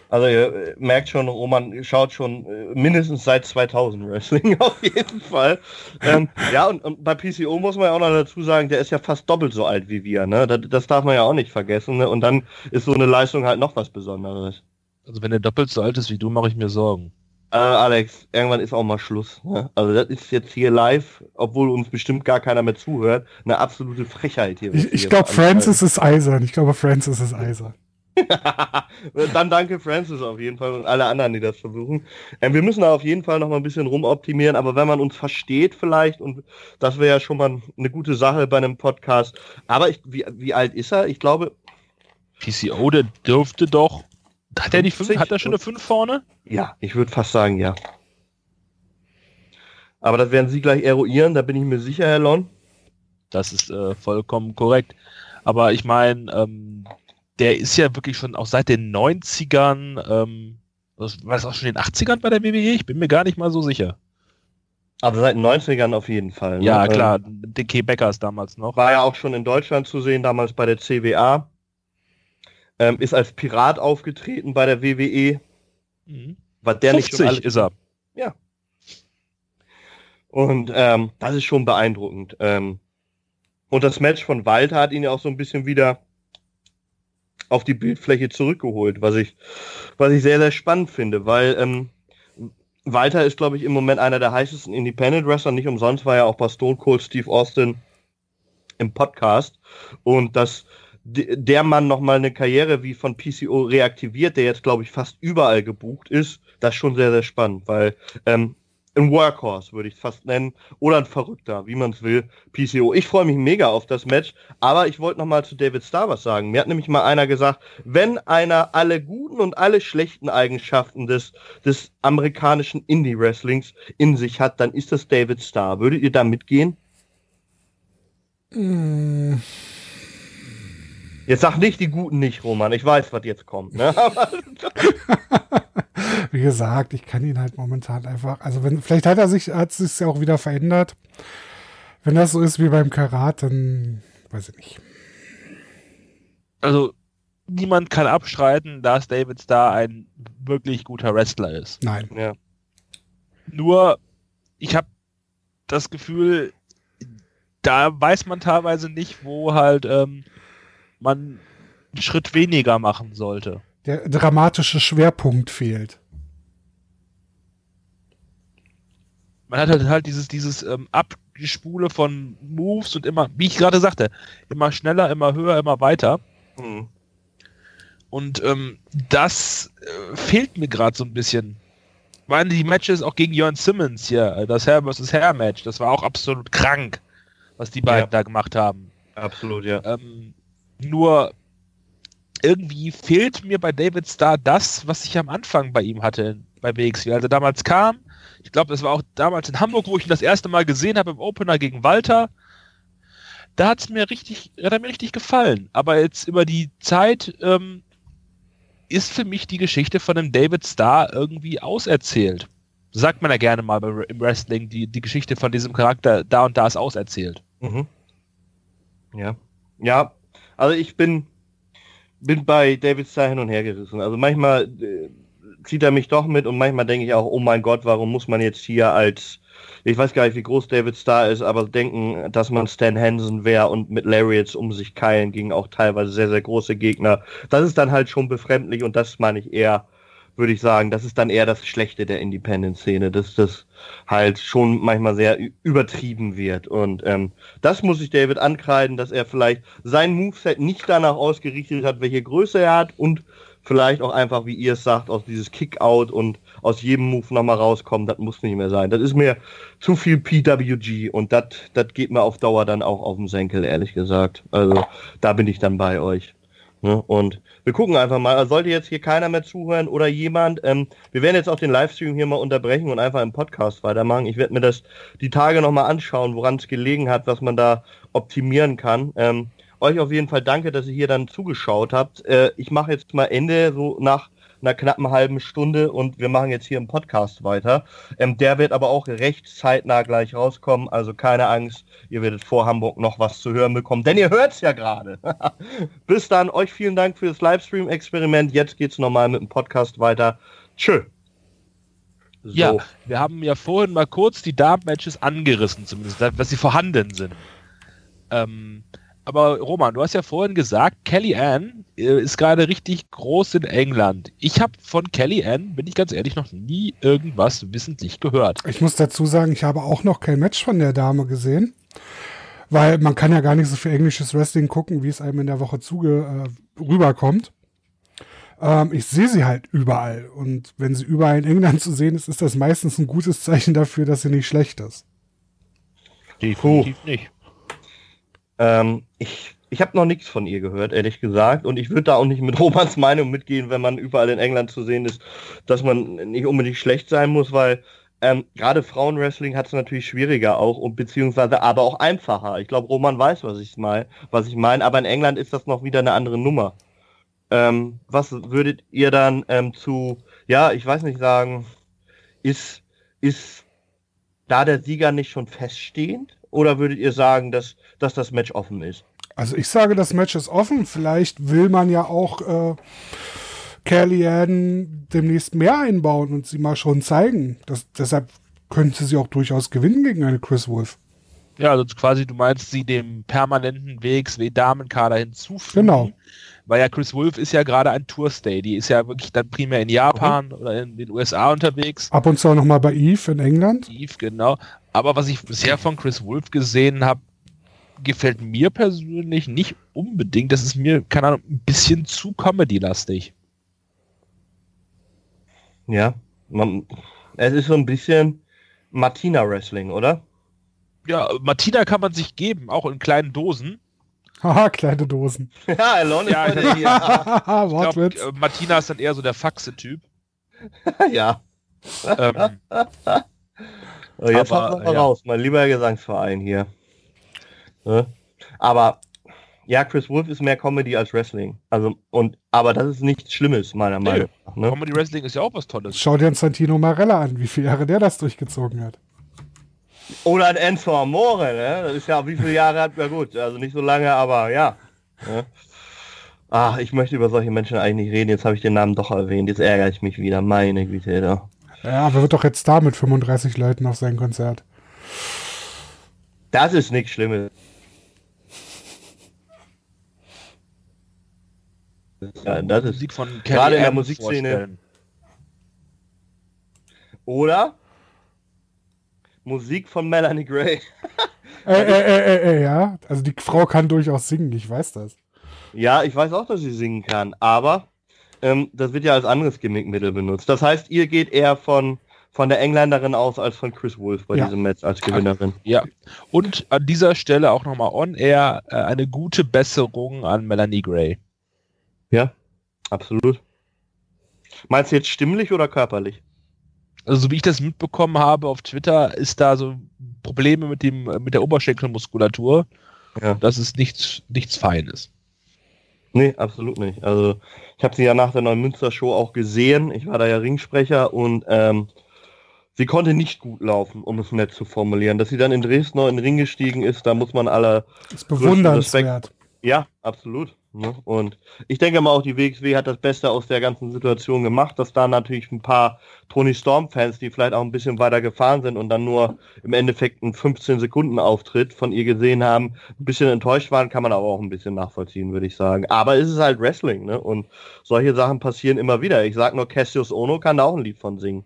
Also ihr äh, merkt schon, Roman schaut schon äh, mindestens seit 2000 Wrestling auf jeden Fall. Ähm, ja, und, und bei PCO muss man ja auch noch dazu sagen, der ist ja fast doppelt so alt wie wir. Ne? Das, das darf man ja auch nicht vergessen. Ne? Und dann ist so eine Leistung halt noch was Besonderes. Also wenn er doppelt so alt ist wie du, mache ich mir Sorgen. Äh, Alex, irgendwann ist auch mal Schluss. Ne? Also das ist jetzt hier live, obwohl uns bestimmt gar keiner mehr zuhört, eine absolute Frechheit hier. Ich, ich glaube. Francis ist eisern. Ich glaube, Francis ist eisern. Dann danke Francis auf jeden Fall und alle anderen, die das versuchen. Ähm, wir müssen da auf jeden Fall noch mal ein bisschen rumoptimieren, aber wenn man uns versteht vielleicht, und das wäre ja schon mal eine gute Sache bei einem Podcast. Aber ich, wie, wie alt ist er? Ich glaube, PCO, der dürfte doch. Hat er die 5? 50? Hat er schon eine 5 vorne? ja, ich würde fast sagen, ja. Aber das werden Sie gleich eruieren, da bin ich mir sicher, Herr Lon. Das ist äh, vollkommen korrekt. Aber ich meine, ähm, der ist ja wirklich schon auch seit den 90ern, ähm, was, war das auch schon in den 80ern bei der WWE? Ich bin mir gar nicht mal so sicher. Aber seit den 90ern auf jeden Fall. ne? Ja, Ähm, klar, DK Beckers damals noch. War ja auch schon in Deutschland zu sehen, damals bei der CWA. Ähm, ist als Pirat aufgetreten bei der WWE. Mhm. War der nicht schon 50 alles ist er. Und ähm, das ist schon beeindruckend. Ähm, und das Match von Walter hat ihn ja auch so ein bisschen wieder auf die Bildfläche zurückgeholt, was ich, was ich sehr, sehr spannend finde, weil ähm, Walter ist, glaube ich, im Moment einer der heißesten Independent Wrestler. Nicht umsonst war er auch bei Stone Cold Steve Austin im Podcast. Und dass de- der Mann nochmal eine Karriere wie von PCO reaktiviert, der jetzt, glaube ich, fast überall gebucht ist, das ist schon sehr, sehr spannend, weil ähm, ein Workhorse würde ich es fast nennen oder ein Verrückter, wie man es will, PCO. Ich freue mich mega auf das Match, aber ich wollte noch mal zu David Starr was sagen. Mir hat nämlich mal einer gesagt, wenn einer alle guten und alle schlechten Eigenschaften des, des amerikanischen Indie-Wrestlings in sich hat, dann ist das David Starr. Würdet ihr da mitgehen? Mm, Jetzt sag nicht die Guten nicht, Roman. Ich weiß, was jetzt kommt. Ne? Wie gesagt, ich kann ihn halt momentan einfach, also wenn, vielleicht hat er sich, hat sich ja auch wieder verändert. Wenn das so ist wie beim Karat, dann weiß ich nicht. Also, niemand kann abstreiten, dass David Starr ein wirklich guter Wrestler ist. Nein. ja. Nur, ich habe das Gefühl, da weiß man teilweise nicht, wo halt ähm, man einen Schritt weniger machen sollte. Der dramatische Schwerpunkt fehlt. Man hat halt, halt dieses, dieses ähm, Abgespule von Moves und immer, wie ich gerade sagte, immer schneller, immer höher, immer weiter. Hm. Und ähm, das äh, fehlt mir gerade so ein bisschen. Ich meine, die Matches auch gegen Jörn Simmons hier, äh, das Hair vs. Hair Match, das war auch absolut krank, was die beiden Ja. da gemacht haben. Absolut, ja. Ähm, nur irgendwie fehlt mir bei David Starr das, was ich am Anfang bei ihm hatte, bei WXW. Also damals kam, ich glaube, das war auch damals in Hamburg, wo ich ihn das erste Mal gesehen habe im Opener gegen Walter. Da hat es mir richtig, hat er mir richtig gefallen. Aber jetzt über die Zeit ähm, ist für mich die Geschichte von dem David Starr irgendwie auserzählt. Sagt man ja gerne mal im Wrestling, die, die Geschichte von diesem Charakter da und da ist auserzählt. Mhm. Ja. Ja, also ich bin, bin bei David Starr hin und her gerissen. Also manchmal äh, zieht er mich doch mit und manchmal denke ich auch, oh mein Gott, warum muss man jetzt hier als, ich weiß gar nicht, wie groß David Starr ist, aber denken, dass man Stan Hansen wäre und mit Lariats um sich keilen gingen auch teilweise sehr, sehr große Gegner. Das ist dann halt schon befremdlich und das meine ich eher, würde ich sagen, das ist dann eher das Schlechte der Independent-Szene, dass das halt schon manchmal sehr übertrieben wird. Und ähm, das muss ich David ankreiden, dass er vielleicht sein Moveset nicht danach ausgerichtet hat, welche Größe er hat und vielleicht auch einfach, wie ihr es sagt, aus dieses Kickout und aus jedem Move nochmal rauskommen, das muss nicht mehr sein. Das ist mir zu viel PWG und das geht mir auf Dauer dann auch auf den Senkel, ehrlich gesagt. Also da bin ich dann bei euch. Ne? Und wir gucken einfach mal. Also sollte jetzt hier keiner mehr zuhören oder jemand, ähm, wir werden jetzt auch den Livestream hier mal unterbrechen und einfach im Podcast weitermachen. Ich werde mir das die Tage nochmal anschauen, woran es gelegen hat, was man da optimieren kann. Ähm, euch auf jeden Fall danke, dass ihr hier dann zugeschaut habt. Äh, ich mache jetzt mal Ende, so nach einer knappen halben Stunde und wir machen jetzt hier im Podcast weiter. Ähm, der wird aber auch recht zeitnah gleich rauskommen, also keine Angst, ihr werdet vor Hamburg noch was zu hören bekommen, denn ihr hört es ja gerade. Bis dann, euch vielen Dank für das Livestream-Experiment. Jetzt geht's nochmal mit dem Podcast weiter. Tschö. So. Ja, wir haben ja vorhin mal kurz die Darm-Matches angerissen, zumindest, dass sie vorhanden sind. Ähm, aber Roman, du hast ja vorhin gesagt, Kelly Ann äh, ist gerade richtig groß in England. Ich habe von Kelly Ann, bin ich ganz ehrlich, noch nie irgendwas wissentlich gehört. Ich muss dazu sagen, ich habe auch noch kein Match von der Dame gesehen. Weil man kann ja gar nicht so viel englisches Wrestling gucken, wie es einem in der Woche zuge äh, rüberkommt. Ähm, ich sehe sie halt überall. Und wenn sie überall in England zu sehen ist, ist das meistens ein gutes Zeichen dafür, dass sie nicht schlecht ist. Definitiv oh. nicht. Ähm, ich ich habe noch nichts von ihr gehört, ehrlich gesagt. Und ich würde da auch nicht mit Romans Meinung mitgehen, wenn man überall in England zu sehen ist, dass man nicht unbedingt schlecht sein muss, weil ähm, gerade Frauenwrestling hat es natürlich schwieriger auch und beziehungsweise aber auch einfacher. Ich glaube, Roman weiß, was ich meine, was ich meine, aber in England ist das noch wieder eine andere Nummer. Ähm, was würdet ihr dann ähm, zu, ja, ich weiß nicht sagen, ist, ist da der Sieger nicht schon feststehend? Oder würdet ihr sagen, dass, dass das Match offen ist? Also ich sage, das Match ist offen. Vielleicht will man ja auch äh, Kellyanne demnächst mehr einbauen und sie mal schon zeigen. Das, deshalb könnte sie auch durchaus gewinnen gegen eine Chris Wolf. Ja, also quasi, du meinst, sie dem permanenten WXW-Damenkader hinzufügen. Genau. Weil ja Chris Wolf ist ja gerade ein Tourstay. Die ist ja wirklich dann primär in Japan mhm. oder in den USA unterwegs. Ab und zu auch nochmal bei Eve in England. Eve, genau. Aber was ich bisher von Chris Wolf gesehen habe, gefällt mir persönlich nicht unbedingt. Das ist mir, keine Ahnung, ein bisschen zu Comedy-lastig. Ja, man, es ist so ein bisschen Martina-Wrestling, oder? Ja, Martina kann man sich geben, auch in kleinen Dosen. Haha, kleine Dosen. ja, Alon ja, ist hier. Wortwitz. Glaub, äh, Martina ist dann eher so der Faxe-Typ. ja. Ähm, jetzt aber, mal ja. raus, mein lieber Gesangsverein hier. Ne? Aber ja, Chris Wolf ist mehr Comedy als Wrestling. Also, und, aber das ist nichts Schlimmes, meiner Meinung nach. Ne? Comedy Wrestling ist ja auch was Tolles. Schau dir Santino Marella an, wie viele Jahre der das durchgezogen hat. Oder ein Enzo Amore, ne? Das ist ja, wie viele Jahre hat, ja gut, also nicht so lange, aber ja. Ne? Ach, ich möchte über solche Menschen eigentlich nicht reden. Jetzt habe ich den Namen doch erwähnt. Jetzt ärgere ich mich wieder. Meine Güte, da. Ja, aber wird doch jetzt da mit 35 Leuten auf sein Konzert. Das ist nichts Schlimmes. Ja, das ist Musik von gerade in der Musikszene. Vorstellen. Oder Musik von Melanie Gray. äh, äh, äh, äh, ja, also die Frau kann durchaus singen, ich weiß das. Ja, ich weiß auch, dass sie singen kann, aber ähm, das wird ja als anderes Gimmickmittel benutzt. Das heißt, ihr geht eher von, von der Engländerin aus als von Chris Wolf bei ja. diesem Match als Gewinnerin. Ja, und an dieser Stelle auch nochmal on air äh, eine gute Besserung an Melanie Gray. Ja, absolut. Meinst du jetzt stimmlich oder körperlich? Also, so wie ich das mitbekommen habe auf Twitter, ist da so Probleme mit dem mit der Oberschenkelmuskulatur. Ja. Das ist nichts nichts Feines. Nee, absolut nicht. Also ich habe sie ja nach der neuen Münster Show auch gesehen. Ich war da ja Ringsprecher und ähm, sie konnte nicht gut laufen, um es nett zu formulieren. Dass sie dann in Dresden noch in den Ring gestiegen ist, da muss man aller Ist bewundernswert. Ja, absolut. Ne? Und ich denke mal auch, die WXW hat das Beste aus der ganzen Situation gemacht, dass da natürlich ein paar Tony Storm-Fans, die vielleicht auch ein bisschen weiter gefahren sind und dann nur im Endeffekt einen 15-Sekunden-Auftritt von ihr gesehen haben, ein bisschen enttäuscht waren, kann man aber auch ein bisschen nachvollziehen, würde ich sagen. Aber es ist halt Wrestling, ne? Und solche Sachen passieren immer wieder. Ich sag nur, Cassius Ono kann da auch ein Lied von singen.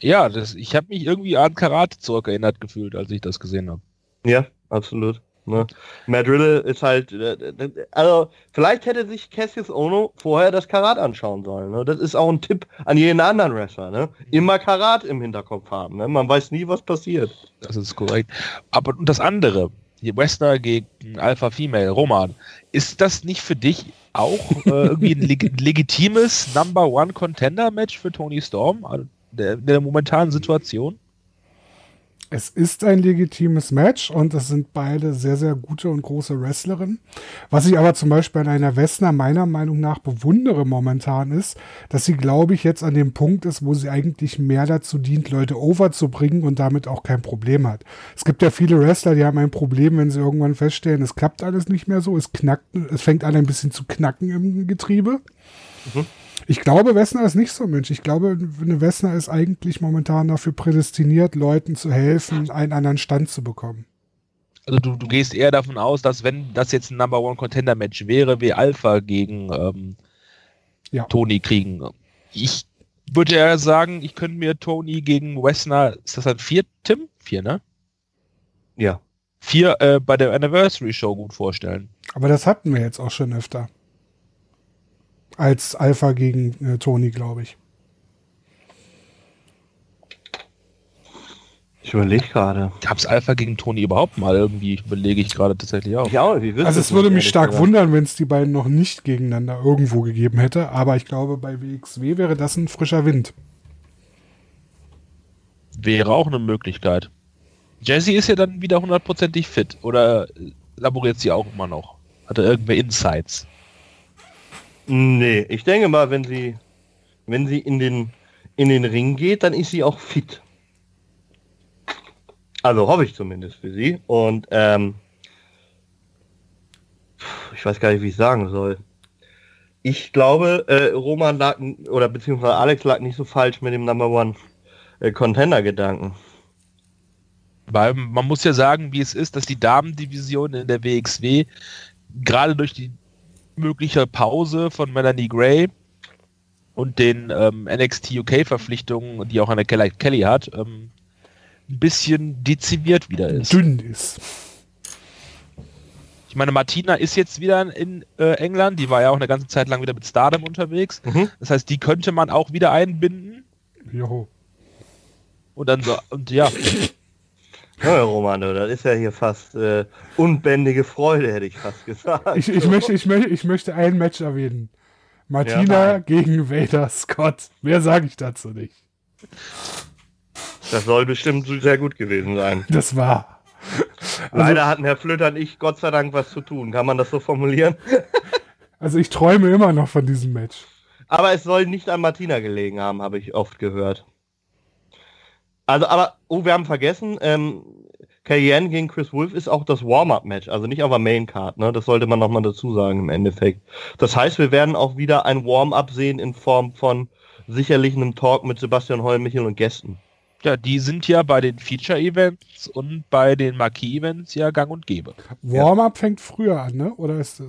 Ja, das, ich habe mich irgendwie an Karate zurückerinnert gefühlt, als ich das gesehen habe. Ja, absolut. Ne? Matt Riddle ist halt, äh, also vielleicht hätte sich Cassius Ono vorher das Karat anschauen sollen. Ne? Das ist auch ein Tipp an jeden anderen Wrestler. Ne? Immer Karat im Hinterkopf haben. Ne? Man weiß nie, was passiert. Das ist korrekt. Aber das andere, Wrestler gegen Alpha Female, Roman, ist das nicht für dich auch äh, irgendwie ein leg legitimes Number One Contender Match für Tony Storm also der, der momentanen Situation? Es ist ein legitimes Match und es sind beide sehr, sehr gute und große Wrestlerinnen. Was ich aber zum Beispiel an einer Wessner meiner Meinung nach bewundere momentan ist, dass sie, glaube ich, jetzt an dem Punkt ist, wo sie eigentlich mehr dazu dient, Leute overzubringen und damit auch kein Problem hat. Es gibt ja viele Wrestler, die haben ein Problem, wenn sie irgendwann feststellen, es klappt alles nicht mehr so, es knackt, es fängt an ein bisschen zu knacken im Getriebe. Mhm. Ich glaube, Wessner ist nicht so ein Mensch. Ich glaube, eine Wessner ist eigentlich momentan dafür prädestiniert, Leuten zu helfen, einen anderen Stand zu bekommen. Also du, du gehst eher davon aus, dass wenn das jetzt ein Number One Contender Match wäre, wie Alpha gegen ähm, ja. Tony kriegen. Ich würde ja sagen, ich könnte mir Tony gegen Wessner, ist das ein vier, Tim? Vier, ne? Ja. Vier äh, bei der Anniversary Show gut vorstellen. Aber das hatten wir jetzt auch schon öfter als Alpha gegen äh, Tony, glaube ich. Ich überlege gerade. Gab es Alpha gegen Tony überhaupt mal irgendwie? Überlege ich gerade tatsächlich auch. Ja, also es würde mich stark wundern, wenn es die beiden noch nicht gegeneinander irgendwo gegeben hätte. Aber ich glaube, bei WXW wäre das ein frischer Wind. Wäre auch eine Möglichkeit. Jessie ist ja dann wieder hundertprozentig fit. Oder laboriert sie auch immer noch? Hat er irgendwelche Insights? Nee, ich denke mal, wenn sie, wenn sie in den, in den Ring geht, dann ist sie auch fit. Also hoffe ich zumindest für sie. Und ähm, ich weiß gar nicht, wie ich sagen soll. Ich glaube, äh, Roman lag, oder beziehungsweise Alex lag nicht so falsch mit dem Number One äh, Contender-Gedanken. Weil man muss ja sagen, wie es ist, dass die Damendivision in der WXW gerade durch die mögliche Pause von Melanie Gray und den ähm, NXT UK-Verpflichtungen, die auch eine Kelly, Kelly hat, ähm, ein bisschen dezimiert wieder ist. Dünn ist. Ich meine, Martina ist jetzt wieder in äh, England, die war ja auch eine ganze Zeit lang wieder mit Stardom unterwegs. Mhm. Das heißt, die könnte man auch wieder einbinden. Jo. Und dann so, und ja. Ja, Romano, das ist ja hier fast äh, unbändige Freude, hätte ich fast gesagt. Ich, ich, möchte, ich, möchte, ich möchte ein Match erwähnen. Martina ja, gegen Vader Scott. Mehr sage ich dazu nicht. Das soll bestimmt sehr gut gewesen sein. Das war. Also, Leider hatten Herr Flöter und ich Gott sei Dank was zu tun. Kann man das so formulieren? also ich träume immer noch von diesem Match. Aber es soll nicht an Martina gelegen haben, habe ich oft gehört. Also, aber, oh, wir haben vergessen, ähm, Cayenne gegen Chris Wolf ist auch das Warm-Up-Match, also nicht auf der Main-Card, ne? Das sollte man nochmal dazu sagen im Endeffekt. Das heißt, wir werden auch wieder ein Warm-Up sehen in Form von sicherlich einem Talk mit Sebastian Holl, und Gästen. Ja, die sind ja bei den Feature-Events und bei den Marquee-Events ja gang und gäbe. Warm-Up ja. fängt früher an, ne? Oder ist äh,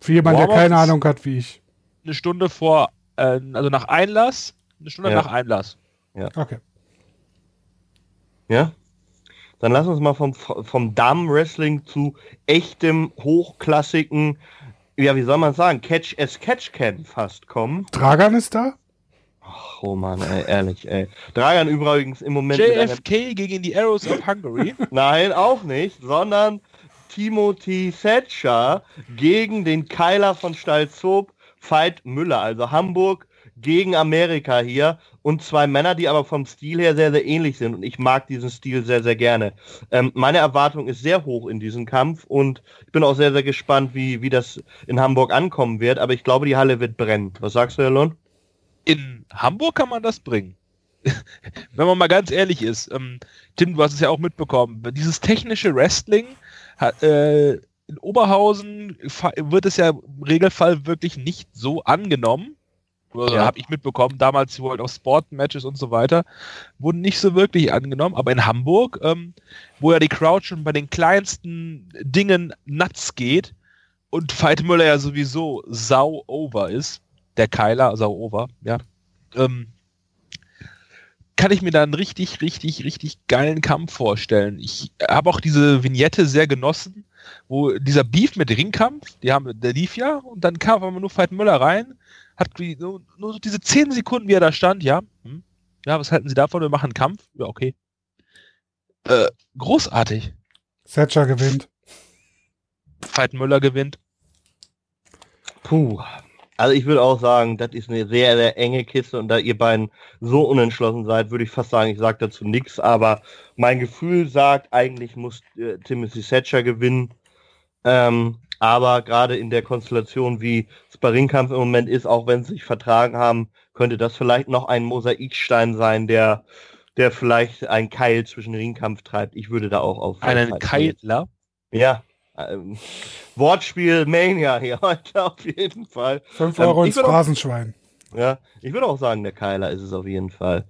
für jemanden, der keine Ahnung hat wie ich? Eine Stunde vor, äh, also nach Einlass, eine Stunde ja. nach Einlass. Ja. Okay. Ja? Dann lass uns mal vom, vom Damen-Wrestling zu echtem, hochklassigen, ja, wie soll man sagen, Catch as Catch Can fast kommen. Dragan ist da? Ach, oh Mann, ey, ehrlich, ey. Dragan übrigens im Moment. JFK gegen die Arrows of Hungary? Nein, auch nicht, sondern Timothy Thatcher gegen den Keiler von Stalzhoop, Veit Müller, also Hamburg gegen Amerika hier und zwei Männer, die aber vom Stil her sehr, sehr ähnlich sind und ich mag diesen Stil sehr, sehr gerne. Ähm, meine Erwartung ist sehr hoch in diesem Kampf und ich bin auch sehr, sehr gespannt, wie, wie das in Hamburg ankommen wird, aber ich glaube, die Halle wird brennen. Was sagst du, Herr Lund? In Hamburg kann man das bringen. wenn man mal ganz ehrlich ist, ähm, Tim, du hast es ja auch mitbekommen, dieses technische Wrestling hat, äh, in Oberhausen wird es ja im Regelfall wirklich nicht so angenommen. Ja. Habe ich mitbekommen, damals World of Sport Matches und so weiter, wurden nicht so wirklich angenommen, aber in Hamburg, ähm, wo ja die Crowd schon bei den kleinsten Dingen nuts geht und Veit Müller ja sowieso sau over ist, der Keiler, sau over, ja, ähm, kann ich mir da einen richtig, richtig, richtig geilen Kampf vorstellen. Ich habe auch diese Vignette sehr genossen, wo dieser Beef mit Ringkampf, die haben, der lief ja, und dann kam aber nur Veit Müller rein, hat nur, nur diese 10 Sekunden, wie er da stand, ja, hm, ja, was halten Sie davon? Wir machen einen Kampf? Ja, okay. Äh, großartig. Thatcher gewinnt. Veit Müller gewinnt. Puh, also ich würde auch sagen, das ist eine sehr, sehr enge Kiste und da ihr beiden so unentschlossen seid, würde ich fast sagen, ich sage dazu nichts, aber mein Gefühl sagt, eigentlich muss äh, Timothy Thatcher gewinnen. Ähm, aber gerade in der Konstellation, wie Sparringkampf im Moment ist, auch wenn sie sich vertragen haben, könnte das vielleicht noch ein Mosaikstein sein, der, der vielleicht ein Keil zwischen Ringkampf treibt. Ich würde da auch auf. Einen Keiler? Ja, ähm, Wortspiel Mania hier heute auf jeden Fall. 5 Euro ähm, ins Phrasenschwein. Ja, ich würde auch sagen, der Keiler ist es auf jeden Fall.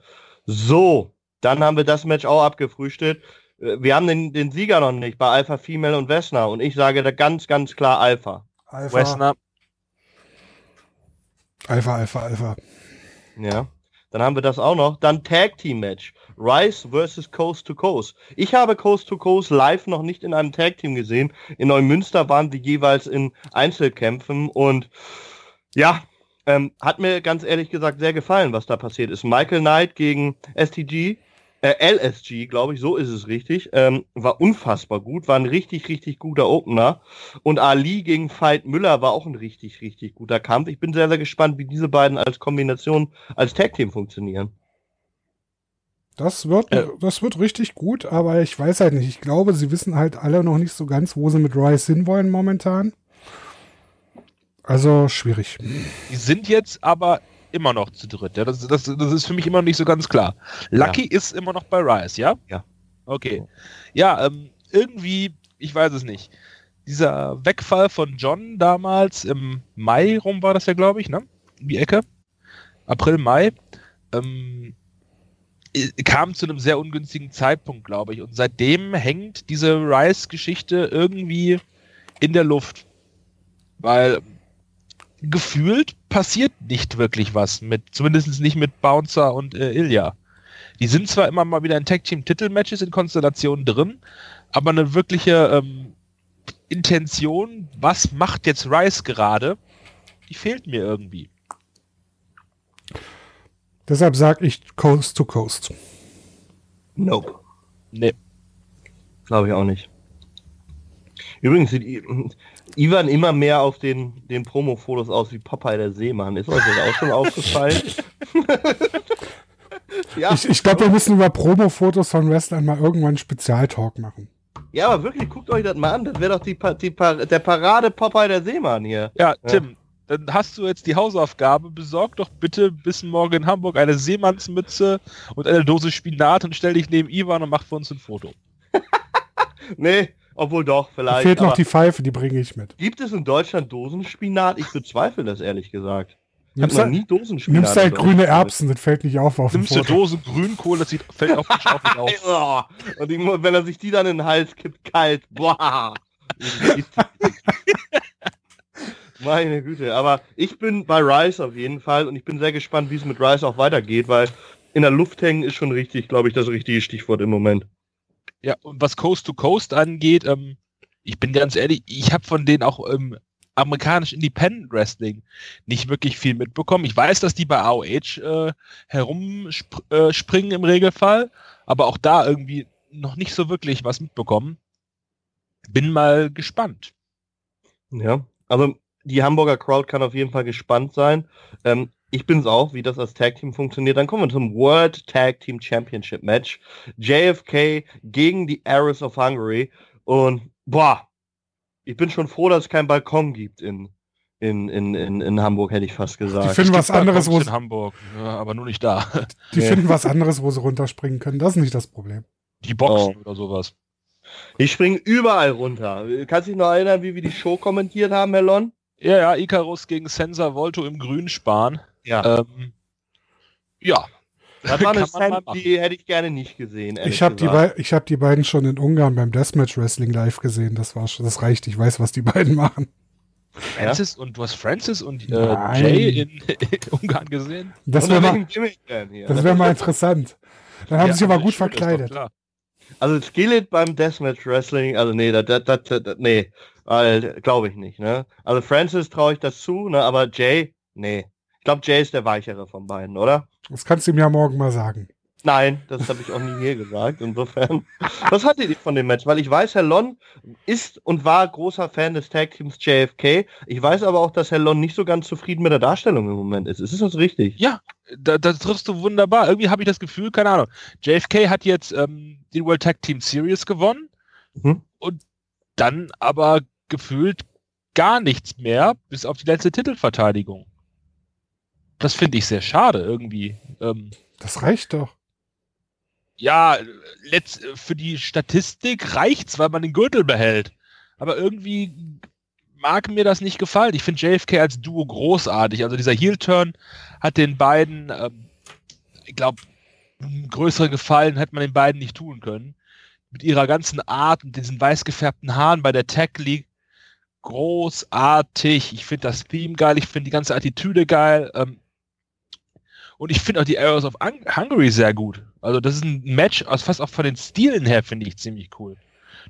So, dann haben wir das Match auch abgefrühstückt. Äh, wir haben den, den Sieger noch nicht bei Alpha Female und Wessner und ich sage da ganz, ganz klar Alpha. Alpha. Wessner. Alpha, Alpha, Alpha. Ja. Dann haben wir das auch noch. Dann Tag Team Match. Rice versus Coast to Coast. Ich habe Coast to Coast live noch nicht in einem Tag Team gesehen. In Neumünster waren sie jeweils in Einzelkämpfen und ja, ähm, hat mir ganz ehrlich gesagt sehr gefallen, was da passiert ist. Michael Knight gegen STG äh, LSG, glaube ich, so ist es richtig, ähm, war unfassbar gut, war ein richtig, richtig guter Opener. Und Ali gegen Veit Müller war auch ein richtig, richtig guter Kampf. Ich bin sehr, sehr gespannt, wie diese beiden als Kombination, als Tag-Team funktionieren. Das wird, äh. das wird richtig gut, aber ich weiß halt nicht. Ich glaube, sie wissen halt alle noch nicht so ganz, wo sie mit Rice hinwollen momentan. Also schwierig. Die sind jetzt aber immer noch zu dritt. Ja? Das, das, das ist für mich immer noch nicht so ganz klar. Lucky ja. ist immer noch bei Rise, ja? Ja. Okay. Ja, ähm, irgendwie, ich weiß es nicht. Dieser Wegfall von John damals im Mai rum war das ja, glaube ich, ne? Die Ecke. April, Mai. Ähm, kam zu einem sehr ungünstigen Zeitpunkt, glaube ich. Und seitdem hängt diese Rice-Geschichte irgendwie in der Luft. Weil gefühlt passiert nicht wirklich was mit, zumindest nicht mit Bouncer und äh, Ilya. Die sind zwar immer mal wieder in Tag Team Titelmatches in Konstellationen drin, aber eine wirkliche ähm, Intention, was macht jetzt Rice gerade, die fehlt mir irgendwie. Deshalb sage ich Coast to Coast. Nope. Nee. Glaube ich auch nicht. Übrigens sieht Ivan immer mehr auf den, den Promo-Fotos aus wie Popeye der Seemann. Ist euch das auch schon aufgefallen? ja. Ich, ich glaube, wir müssen über Promo-Fotos von Wrestlern mal irgendwann einen Spezialtalk machen. Ja, aber wirklich, guckt euch das mal an. Das wäre doch die, die, der Parade Popeye der Seemann hier. Ja, Tim, ja. dann hast du jetzt die Hausaufgabe. Besorg doch bitte bis morgen in Hamburg eine Seemannsmütze und eine Dose Spinat und stell dich neben Ivan und mach für uns ein Foto. nee, obwohl doch, vielleicht. Da fehlt noch die Pfeife, die bringe ich mit. Gibt es in Deutschland Dosenspinat? Ich bezweifle das ehrlich gesagt. Nimmst halt, nie Dosenspinat. Nimmst halt grüne Erbsen, das fällt nicht auf. auf nimmst du Dosen Grünkohl, das sieht, fällt auch nicht auf. Und die, wenn er sich die dann in den Hals kippt, kalt. Boah. Meine Güte, aber ich bin bei Rice auf jeden Fall und ich bin sehr gespannt, wie es mit Rice auch weitergeht, weil in der Luft hängen ist schon richtig, glaube ich, das richtige Stichwort im Moment. Ja, und was Coast to Coast angeht, ähm, ich bin ganz ehrlich, ich habe von denen auch im amerikanisch Independent Wrestling nicht wirklich viel mitbekommen. Ich weiß, dass die bei AOH äh, herumspringen äh, im Regelfall, aber auch da irgendwie noch nicht so wirklich was mitbekommen. Bin mal gespannt. Ja, also die Hamburger Crowd kann auf jeden Fall gespannt sein. Ähm, ich bin's auch, wie das als Tag Team funktioniert. Dann kommen wir zum World Tag Team Championship Match. JFK gegen die Arrows of Hungary. Und boah, ich bin schon froh, dass es keinen Balkon gibt in, in, in, in, in Hamburg, hätte ich fast Die gesagt. finden was anderes, wo in Hamburg, ja, aber nur nicht da. die Nee. finden was anderes, wo sie runterspringen können. Das ist nicht das Problem. Die Boxen Oh. oder sowas. Ich springe überall runter. Kannst du dich noch erinnern, wie wir die Show kommentiert haben, Herr Lon? Ja, ja, Icarus gegen Sensor Volto im Grünspan. Ja. Ähm, ja, das war eine machen. die hätte ich gerne nicht gesehen. Ich habe die, ich hab die beiden schon in Ungarn beim Deathmatch Wrestling live gesehen. Das war schon, das reicht. Ich weiß, was die beiden machen. Ja? Francis und du hast Francis und äh. Jay in, in Ungarn gesehen? Das wäre mal, das wär mal interessant. Dann haben Ja, sie sich aber gut verkleidet. Also Skillet beim Deathmatch Wrestling, also nee, das, das, das, das nee, glaube ich nicht, ne? Also Francis traue ich das zu, ne? Aber Jay, nee. Ich glaube, Jay ist der weichere von beiden, oder? Das kannst du ihm ja morgen mal sagen. Nein, das habe ich auch nie hier gesagt. Insofern, was hattet ihr von dem Match? Weil ich weiß, Herr Lon ist und war großer Fan des Tag Teams JFK. Ich weiß aber auch, dass Herr Lon nicht so ganz zufrieden mit der Darstellung im Moment ist. Ist das richtig? Ja, da, da triffst du wunderbar. Irgendwie habe ich das Gefühl, keine Ahnung. JFK hat jetzt ähm, die World Tag Team Series gewonnen Mhm. und dann aber gefühlt gar nichts mehr, bis auf die letzte Titelverteidigung. Das finde ich sehr schade irgendwie. Ähm, Das reicht doch. ja, letzt, für die Statistik reicht's, weil man den Gürtel behält. Aber irgendwie mag mir das nicht gefallen. Ich finde JFK als Duo großartig. Also dieser Heel-Turn hat den beiden, ähm, ich glaube, größere Gefallen hätte man den beiden nicht tun können. Mit ihrer ganzen Art und diesen weiß gefärbten Haaren bei der Tag League. Großartig. Ich finde das Theme geil. Ich finde die ganze Attitüde geil. Ähm, und ich finde auch die Arrows of Hung- Hungary sehr gut. Also das ist ein Match, aus fast auch von den Stilen her finde ich ziemlich cool.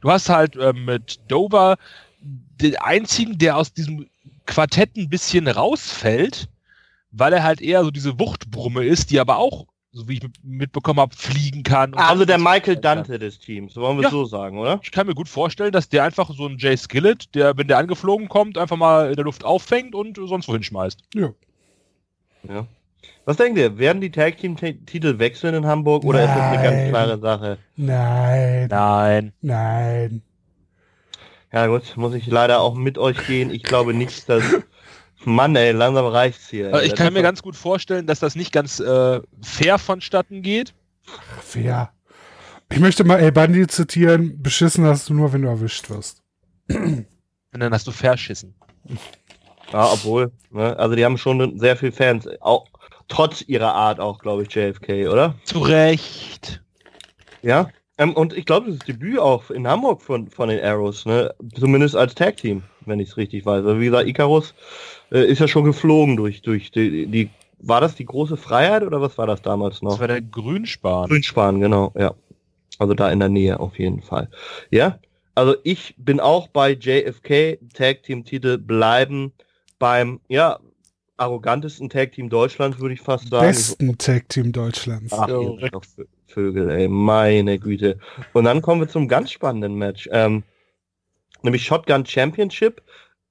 Du hast halt ähm, mit Dover den einzigen, der aus diesem Quartett ein bisschen rausfällt, weil er halt eher so diese Wuchtbrumme ist, die aber auch, so wie ich mit- mitbekommen habe, fliegen kann. und Also der Michael kann. Dante des Teams, wollen wir Ja. es so sagen, oder? Ich kann mir gut vorstellen, dass der einfach so ein Jay Skillet, der, wenn der angeflogen kommt, einfach mal in der Luft auffängt und sonst wohin schmeißt. Ja. Ja. Was denkt ihr? Werden die Tag Team Titel wechseln in Hamburg oder ist das eine ganz Nein. klare Sache? Nein. Nein. Nein. Ja gut, muss ich leider auch mit euch gehen. Ich glaube nicht, dass... Mann ey, langsam reicht's hier. Also ey. ich kann mir ganz gut vorstellen, dass das nicht ganz äh, fair vonstatten geht. Fair. Ich möchte mal El Bandi zitieren. Beschissen hast du nur, wenn du erwischt wirst. Und dann hast du verschissen. Ja, obwohl, ne? also die haben schon sehr viel Fans, auch trotz ihrer Art auch, glaube ich, JFK, oder? Zu Recht. Ja. Ähm, und ich glaube, das ist Debüt auch in Hamburg von, von den Arrows, ne? Zumindest als Tag Team, wenn ich es richtig weiß. Also wie gesagt, Icarus äh, ist ja schon geflogen durch, durch die, die, war das die große Freiheit oder was war das damals Das noch? war der Grünspan. Grünspan, genau, ja. Also da in der Nähe auf jeden Fall. Ja, also ich bin auch bei JFK, Tag Team Titel bleiben beim, ja, arrogantesten Tag Team Deutschlands, würde ich fast sagen. Besten Tag Team Deutschlands. Ach, ihr doch Vö- Vögel, ey, meine Güte. Und dann kommen wir zum ganz spannenden Match, ähm, nämlich Shotgun Championship.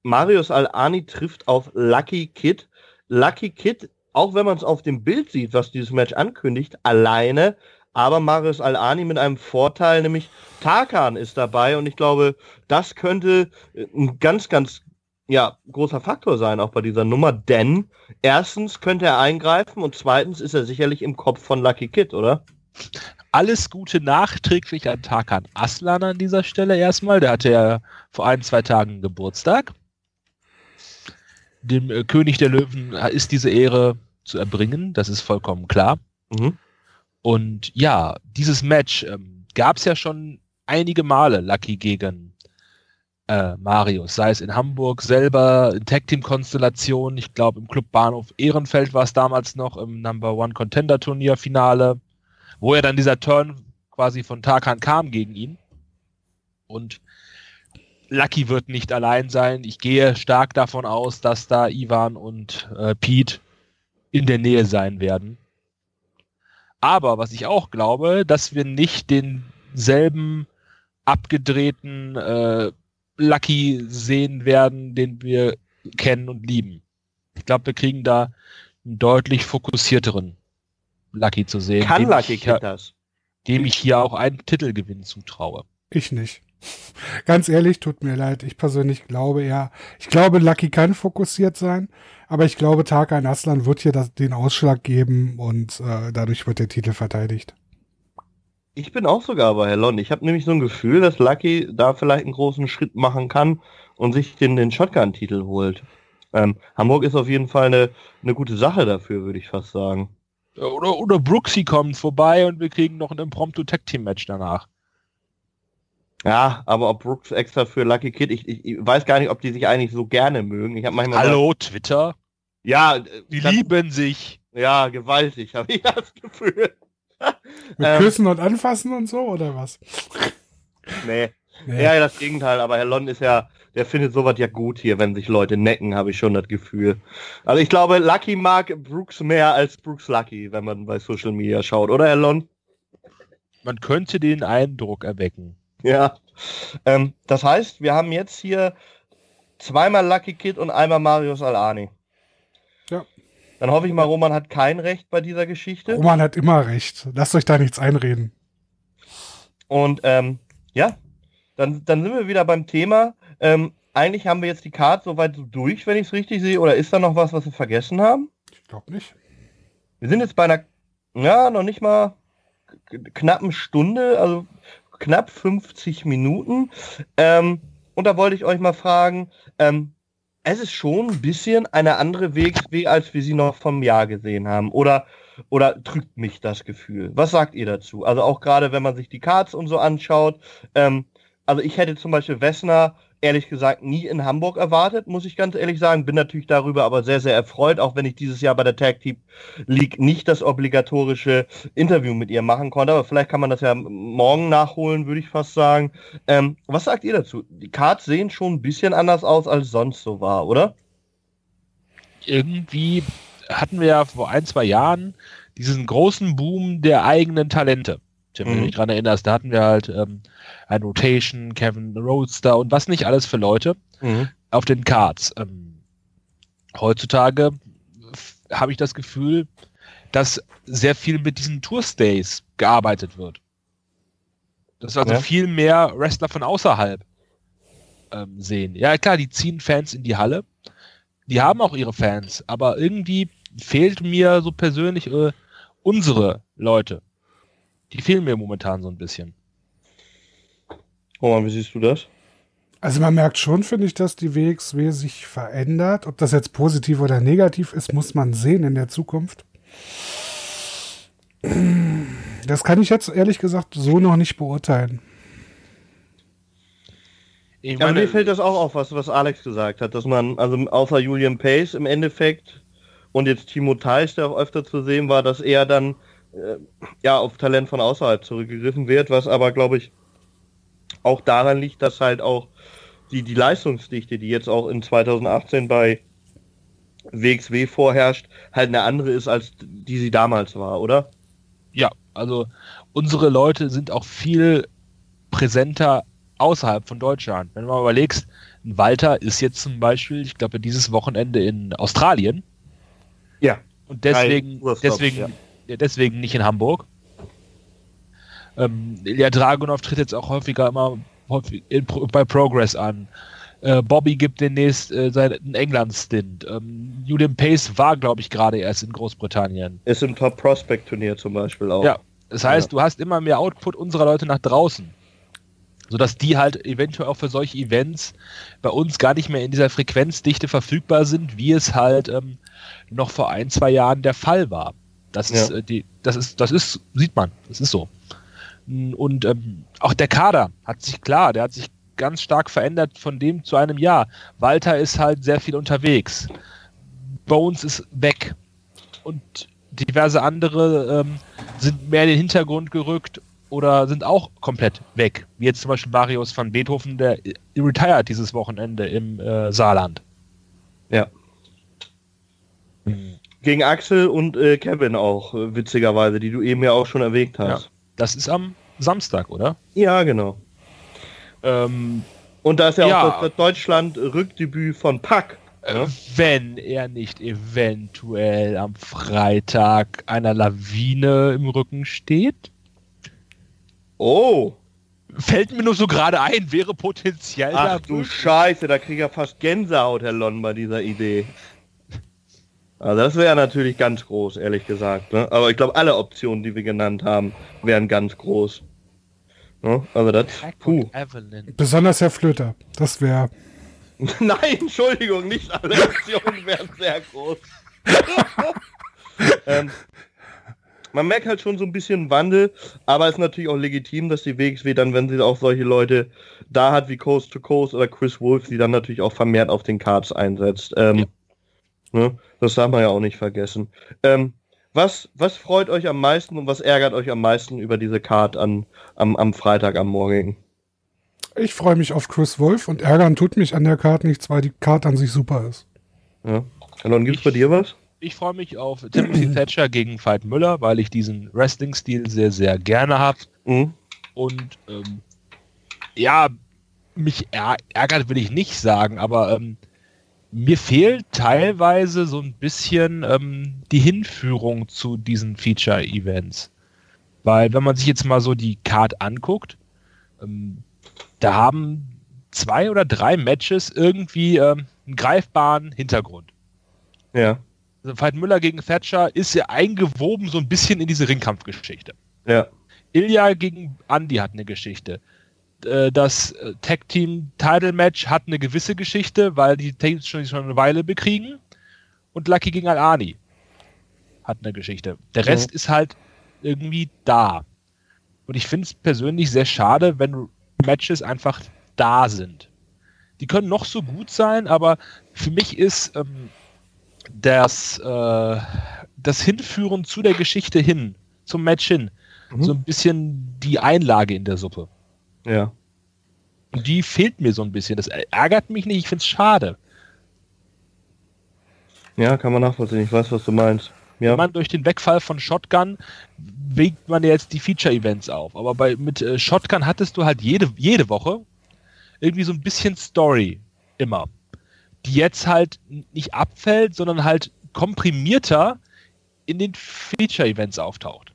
Marius Al-Ani trifft auf Lucky Kid. Lucky Kid, auch wenn man es auf dem Bild sieht, was dieses Match ankündigt, alleine, aber Marius Al-Ani mit einem Vorteil, nämlich Tarkan ist dabei und ich glaube, das könnte äh, ein ganz, ganz ja, großer Faktor sein, auch bei dieser Nummer, denn erstens könnte er eingreifen und zweitens ist er sicherlich im Kopf von Lucky Kid, oder? Alles Gute nachträglich an Tarkan Aslan an dieser Stelle erstmal. Der hatte ja vor ein, zwei Tagen Geburtstag. Dem äh, König der Löwen ist diese Ehre zu erbringen, das ist vollkommen klar. Mhm. Und ja, dieses Match ähm, gab es ja schon einige Male, Lucky gegen äh, Marius, sei es in Hamburg selber, in Tag Team Konstellation, ich glaube im Club Bahnhof Ehrenfeld war es damals noch im Number One Contender Turnier Finale, wo ja dann dieser Turn quasi von Tarkan kam gegen ihn. Und Lucky wird nicht allein sein. Ich gehe stark davon aus, dass da Ivan und äh, Pete in der Nähe sein werden. Aber was ich auch glaube, dass wir nicht denselben abgedrehten äh, Lucky sehen werden, den wir kennen und lieben. Ich glaube, wir kriegen da einen deutlich fokussierteren Lucky zu sehen, Kann dem, Lucky ich, das? dem ich hier auch einen Titelgewinn zutraue. Ich nicht. Ganz ehrlich, tut mir leid. Ich persönlich glaube eher, ich glaube, Lucky kann fokussiert sein, aber ich glaube, Tarkan Aslan wird hier das, den Ausschlag geben und äh, dadurch wird der Titel verteidigt. Ich bin auch sogar bei Herr Lon. Ich habe nämlich so ein Gefühl, dass Lucky da vielleicht einen großen Schritt machen kann und sich den, den Shotgun-Titel holt. Ähm, Hamburg ist auf jeden Fall eine, eine gute Sache dafür, würde ich fast sagen. Oder, oder Brooksy kommt vorbei und wir kriegen noch ein impromptu Tag Team Match danach. Ja, aber ob Brooks extra für Lucky Kid, ich, ich, ich weiß gar nicht, ob die sich eigentlich so gerne mögen. Ich habe manchmal Hallo mal, Twitter. Ja, die das, lieben sich. Ja, gewaltig, habe ich das Gefühl. Mit ähm, Küssen und Anfassen und so oder was? Nee. nee. Ja, das Gegenteil, aber Herr Lon ist ja, der findet sowas ja gut hier, wenn sich Leute necken, habe ich schon das Gefühl. Also ich glaube, Lucky mag Brooks mehr als Brooks Lucky, wenn man bei Social Media schaut, oder Herr Lon? Man könnte den Eindruck erwecken. Ja. Ähm, das heißt, wir haben jetzt hier zweimal Lucky Kid und einmal Marius Alani. Ja. Dann hoffe ich mal, Roman hat kein Recht bei dieser Geschichte. Roman hat immer Recht. Lasst euch da nichts einreden. Und ähm, ja, dann, dann sind wir wieder beim Thema. Ähm, eigentlich haben wir jetzt die Karte soweit so durch, wenn ich es richtig sehe. Oder ist da noch was, was wir vergessen haben? Ich glaube nicht. Wir sind jetzt bei einer, ja, noch nicht mal knappen Stunde. Also knapp 50 Minuten. Ähm, und da wollte ich euch mal fragen, ähm, es ist schon ein bisschen eine andere WXW, als wir sie noch vom Jahr gesehen haben. Oder, oder drückt mich das Gefühl? Was sagt ihr dazu? Also auch gerade, wenn man sich die Cards und so anschaut. Ähm, also ich hätte zum Beispiel Wessner ehrlich gesagt nie in Hamburg erwartet, muss ich ganz ehrlich sagen. Bin natürlich darüber aber sehr, sehr erfreut, auch wenn ich dieses Jahr bei der Tag Team League nicht das obligatorische Interview mit ihr machen konnte. Aber vielleicht kann man das ja morgen nachholen, würde ich fast sagen. Ähm, was sagt ihr dazu? Die Cards sehen schon ein bisschen anders aus, als sonst so war, oder? Irgendwie hatten wir ja vor ein, zwei Jahren diesen großen Boom der eigenen Talente. Tim, wenn du mhm. dich dran erinnerst, da hatten wir halt ähm, ein Rotation, Kevin Roadster und was nicht alles für Leute mhm. auf den Cards. Ähm, heutzutage habe ich das Gefühl, dass sehr viel mit diesen Tour-Stays gearbeitet wird. Dass wir also ja. viel mehr Wrestler von außerhalb ähm, sehen. Ja, klar, die ziehen Fans in die Halle. Die haben auch ihre Fans, aber irgendwie fehlt mir so persönlich äh, unsere Leute. Die fehlen mir momentan so ein bisschen. Roman, wie siehst du das? Also man merkt schon, finde ich, dass die WXW sich verändert. Ob das jetzt positiv oder negativ ist, muss man sehen in der Zukunft. Das kann ich jetzt ehrlich gesagt so noch nicht beurteilen. Ich meine, ja, mir fällt das auch auf, was, was Alex gesagt hat, dass man, also außer Julian Pace im Endeffekt und jetzt Timo Theis, der auch öfter zu sehen war, dass er dann äh, ja auf Talent von außerhalb zurückgegriffen wird, was aber glaube ich auch daran liegt, dass halt auch die, die Leistungsdichte, die jetzt auch in 2018 bei WXW vorherrscht, halt eine andere ist, als die sie damals war, oder? Ja, also unsere Leute sind auch viel präsenter außerhalb von Deutschland. Wenn du mal überlegst, Walter ist jetzt zum Beispiel, ich glaube, dieses Wochenende in Australien. Ja. Und deswegen, deswegen, ja. Deswegen nicht in Hamburg. Ähm, Ilya Dragunov tritt jetzt auch häufiger immer häufig in, bei Progress an. Äh, Bobby gibt demnächst äh, seinen England-Stint. Ähm, Julian Pace war, glaube ich, gerade erst in Großbritannien. Ist im Top Prospect Turnier zum Beispiel auch. Ja, das heißt, ja. du hast immer mehr Output unserer Leute nach draußen. Sodass die halt eventuell auch für solche Events bei uns gar nicht mehr in dieser Frequenzdichte verfügbar sind, wie es halt ähm, noch vor ein, zwei Jahren der Fall war. Das ja. ist, äh, die, das ist, das ist, sieht man, das ist so. Und ähm, auch der Kader hat sich klar, der hat sich ganz stark verändert von dem zu einem Jahr. Walter ist halt sehr viel unterwegs. Bones ist weg. Und diverse andere ähm, sind mehr in den Hintergrund gerückt oder sind auch komplett weg. Wie jetzt zum Beispiel Marius van Beethoven, der retired dieses Wochenende im äh, Saarland. Ja. Mhm. Gegen Axel und äh, Kevin auch, äh, witzigerweise, die du eben ja auch schon erwähnt hast. Ja. Das ist am Samstag, oder? Ja, genau. Ähm, und da ist ja, ja. auch das Deutschland-Rückdebüt von Pack. Äh, ne? Wenn er nicht eventuell am Freitag einer Lawine im Rücken steht. Oh. Fällt mir nur so gerade ein, wäre potenziell Ach du Scheiße, da krieg ich ja fast Gänsehaut, Herr Lon, bei dieser Idee. Also das wäre natürlich ganz groß, ehrlich gesagt. Ne? Aber ich glaube, alle Optionen, die wir genannt haben, wären ganz groß. Ne? Also das, puh. Besonders Herr Flöter, das wäre... Nein, Entschuldigung, nicht alle Optionen wären sehr groß. ähm, man merkt halt schon so ein bisschen Wandel, aber es ist natürlich auch legitim, dass die WXW dann, wenn sie auch solche Leute da hat wie Coast to Coast oder Chris Wolf, sie dann natürlich auch vermehrt auf den Cards einsetzt. Ähm, ja. ne, das darf man ja auch nicht vergessen. Ähm, was, was freut euch am meisten und was ärgert euch am meisten über diese Card an, am, am Freitag am Morgen? Ich freue mich auf Chris Wolf und ärgern tut mich an der Card nichts, weil die Card an sich super ist. Ja. Alon, gibt's bei dir was? Ich freue mich auf Timothy Thatcher gegen Veit Müller, weil ich diesen Wrestling-Stil sehr, sehr gerne habe. Mhm. Und ähm, ja, mich ärgert will ich nicht sagen, aber ähm, mir fehlt teilweise so ein bisschen ähm, die Hinführung zu diesen Feature-Events. Weil wenn man sich jetzt mal so die Card anguckt, ähm, da haben zwei oder drei Matches irgendwie ähm, einen greifbaren Hintergrund. Ja also Veit Müller gegen Thatcher ist ja eingewoben so ein bisschen in diese Ringkampfgeschichte. Ja. Ilya gegen Andy hat eine Geschichte. Äh, das äh, Tag Team Title Match hat eine gewisse Geschichte, weil die Teams schon, schon eine Weile bekriegen. Und Lucky gegen Al-Ani hat eine Geschichte. Der Rest ja. ist halt irgendwie da. Und ich finde es persönlich sehr schade, wenn Matches einfach da sind. Die können noch so gut sein, aber für mich ist ähm, das, äh, das Hinführen zu der Geschichte hin, zum Match hin, mhm. so ein bisschen die Einlage in der Suppe. Ja. Und die fehlt mir so ein bisschen. Das ärgert mich nicht, ich finde es schade. Ja, kann man nachvollziehen. Ich weiß, was du meinst. Ja. Wenn man durch den Wegfall von Shotgun wägt man jetzt die Feature-Events auf. Aber bei, mit äh, Shotgun hattest du halt jede, jede Woche irgendwie so ein bisschen Story. Immer die jetzt halt nicht abfällt, sondern halt komprimierter in den Feature-Events auftaucht.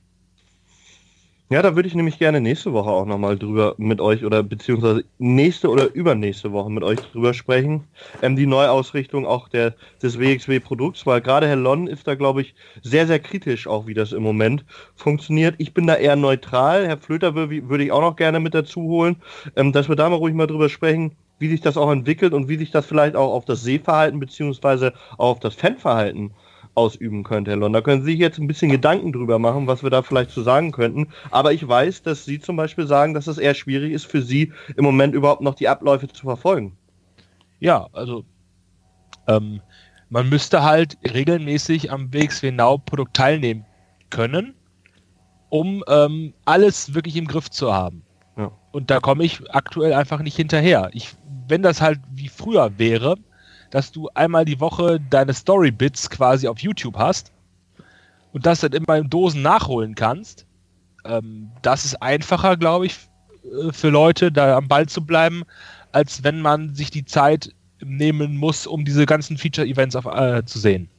Ja, da würde ich nämlich gerne nächste Woche auch nochmal drüber mit euch oder beziehungsweise nächste oder übernächste Woche mit euch drüber sprechen. Ähm, die Neuausrichtung auch der, des WXW-Produkts, weil gerade Herr Lon ist da, glaube ich, sehr, sehr kritisch auch, wie das im Moment funktioniert. Ich bin da eher neutral. Herr Flöter würde, ich auch noch gerne mit dazu holen, ähm, dass wir da mal ruhig mal drüber sprechen, wie sich das auch entwickelt und wie sich das vielleicht auch auf das Sehverhalten beziehungsweise auch auf das Fanverhalten ausüben könnte, Herr Lon. Da können Sie sich jetzt ein bisschen Gedanken drüber machen, was wir da vielleicht zu sagen könnten. Aber ich weiß, dass Sie zum Beispiel sagen, dass es eher schwierig ist für Sie im Moment überhaupt noch die Abläufe zu verfolgen. Ja, also ähm, man müsste halt regelmäßig am WXW Now Produkt teilnehmen können, um ähm, alles wirklich im Griff zu haben. Ja. Und da komme ich aktuell einfach nicht hinterher. Ich wenn das halt wie früher wäre, dass du einmal die Woche deine Story-Bits quasi auf YouTube hast und das dann immer in Dosen nachholen kannst, ähm, das ist einfacher, glaube ich, äh, für Leute, da am Ball zu bleiben, als wenn man sich die Zeit nehmen muss, um diese ganzen Feature-Events äh, zu sehen.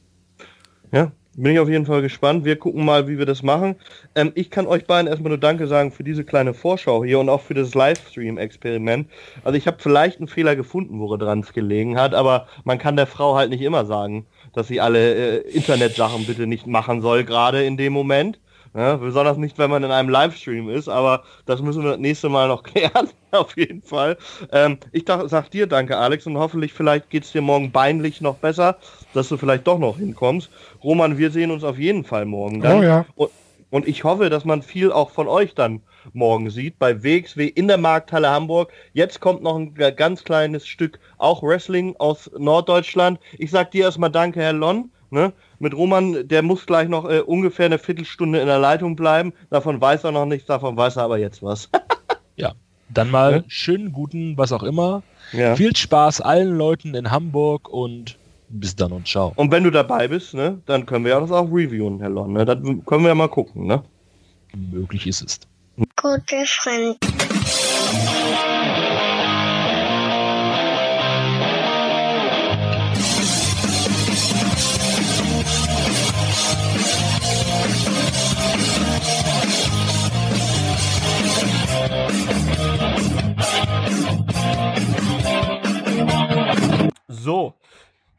Ja, bin ich auf jeden Fall gespannt. Wir gucken mal, wie wir das machen. Ähm, ich kann euch beiden erstmal nur Danke sagen für diese kleine Vorschau hier und auch für das Livestream-Experiment. Also ich habe vielleicht einen Fehler gefunden, woran es gelegen hat, aber man kann der Frau halt nicht immer sagen, dass sie alle äh, Internetsachen bitte nicht machen soll, gerade in dem Moment. Ja, besonders nicht, wenn man in einem Livestream ist, aber das müssen wir das nächste Mal noch klären, auf jeden Fall. Ähm, ich sag dir danke, Alex, und hoffentlich vielleicht geht es dir morgen beinlich noch besser, dass du vielleicht doch noch hinkommst. Roman, wir sehen uns auf jeden Fall morgen dann. Oh ja. Und, und ich hoffe, dass man viel auch von euch dann morgen sieht, bei WXW in der Markthalle Hamburg. Jetzt kommt noch ein ganz kleines Stück auch Wrestling aus Norddeutschland. Ich sag dir erstmal danke, Herr Lon. Ne? Mit Roman, der muss gleich noch äh, ungefähr eine Viertelstunde in der Leitung bleiben. Davon weiß er noch nichts, davon weiß er aber jetzt was. ja, dann mal ja? schönen guten, was auch immer. Ja. Viel Spaß allen Leuten in Hamburg und bis dann und ciao. Und wenn du dabei bist, ne, dann können wir ja das auch reviewen, Herr Lon. Ne? Dann können wir ja mal gucken, ne? Möglich ist es. Gute Freund.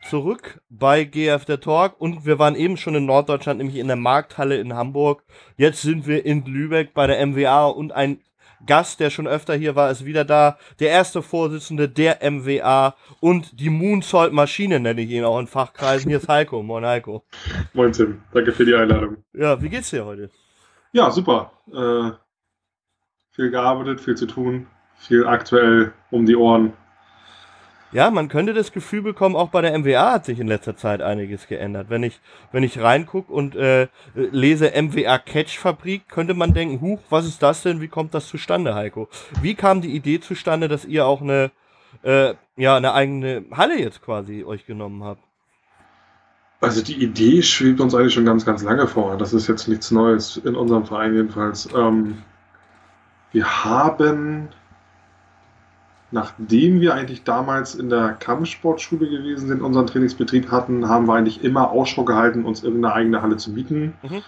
Zurück bei GF der Talk und wir waren eben schon in Norddeutschland, nämlich in der Markthalle in Hamburg. Jetzt sind wir in Lübeck bei der MWA und ein Gast, der schon öfter hier war, ist wieder da. Der erste Vorsitzende der MWA und die Moonsault-Maschine nenne ich ihn auch in Fachkreisen. Hier ist Heiko. Moin Heiko. Moin Tim, danke für die Einladung. Ja, wie geht's dir heute? Ja, super. Äh, viel gearbeitet, viel zu tun, viel aktuell um die Ohren. Ja, man könnte das Gefühl bekommen, auch bei der MWA hat sich in letzter Zeit einiges geändert. Wenn ich, wenn ich reingucke und äh, lese MWA Catch Fabrik, könnte man denken, huch, was ist das denn? Wie kommt das zustande, Heiko? Wie kam die Idee zustande, dass ihr auch eine, äh, ja, eine eigene Halle jetzt quasi euch genommen habt? Also die Idee schwebt uns eigentlich schon ganz, ganz lange vor. Das ist jetzt nichts Neues in unserem Verein jedenfalls. Ähm, wir haben nachdem wir eigentlich damals in der Kampfsportschule gewesen sind, unseren Trainingsbetrieb hatten, haben wir eigentlich immer Ausschau gehalten, uns irgendeine eigene Halle zu mieten. Mhm.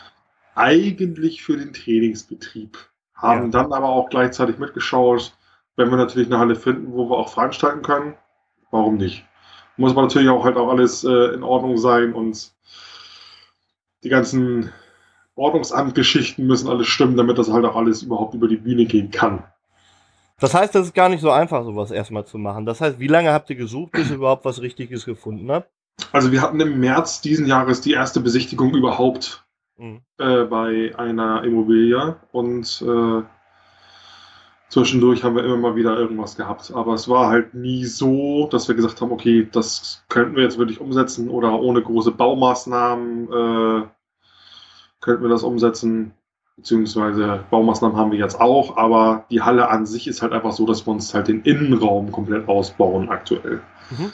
Eigentlich für den Trainingsbetrieb. Haben ja. dann aber auch gleichzeitig mitgeschaut, wenn wir natürlich eine Halle finden, wo wir auch veranstalten können, warum nicht? Muss aber natürlich auch halt auch alles äh, in Ordnung sein und die ganzen Ordnungsamtgeschichten müssen alles stimmen, damit das halt auch alles überhaupt über die Bühne gehen kann. Das heißt, das ist gar nicht so einfach, sowas erstmal zu machen. Das heißt, wie lange habt ihr gesucht, bis ihr überhaupt was Richtiges gefunden habt? Also wir hatten im März diesen Jahres die erste Besichtigung überhaupt mhm. äh, bei einer Immobilie und äh, zwischendurch haben wir immer mal wieder irgendwas gehabt. Aber es war halt nie so, dass wir gesagt haben, okay, das könnten wir jetzt wirklich umsetzen oder ohne große Baumaßnahmen äh, könnten wir das umsetzen beziehungsweise Baumaßnahmen haben wir jetzt auch, aber die Halle an sich ist halt einfach so, dass wir uns halt den Innenraum komplett ausbauen aktuell. Mhm.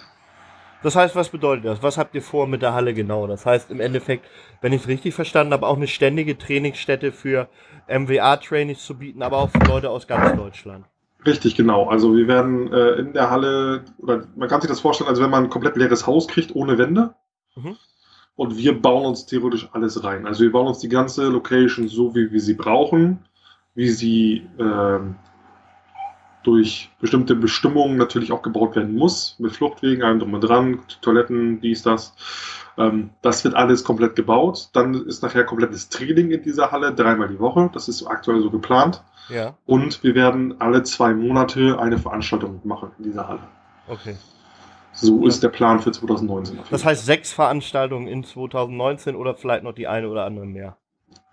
Das heißt, was bedeutet das? Was habt ihr vor mit der Halle genau? Das heißt im Endeffekt, wenn ich es richtig verstanden habe, auch eine ständige Trainingsstätte für MWA-Trainings zu bieten, aber auch für Leute aus ganz Deutschland. Richtig, genau. Also wir werden äh, in der Halle, oder man kann sich das vorstellen, als wenn man ein komplett leeres Haus kriegt ohne Wände. Mhm und wir bauen uns theoretisch alles rein. Also wir bauen uns die ganze Location so, wie wir sie brauchen, wie sie ähm, durch bestimmte Bestimmungen natürlich auch gebaut werden muss, mit Fluchtwegen, allem drum und dran, Toiletten, dies, das. Ähm, das wird alles komplett gebaut. Dann ist nachher komplettes Training in dieser Halle, dreimal die Woche. Das ist aktuell so geplant. Ja. Und wir werden alle zwei Monate eine Veranstaltung machen in dieser Halle. Okay. So ist der Plan für 2019. Das heißt sechs Veranstaltungen in 2019 oder vielleicht noch die eine oder andere mehr.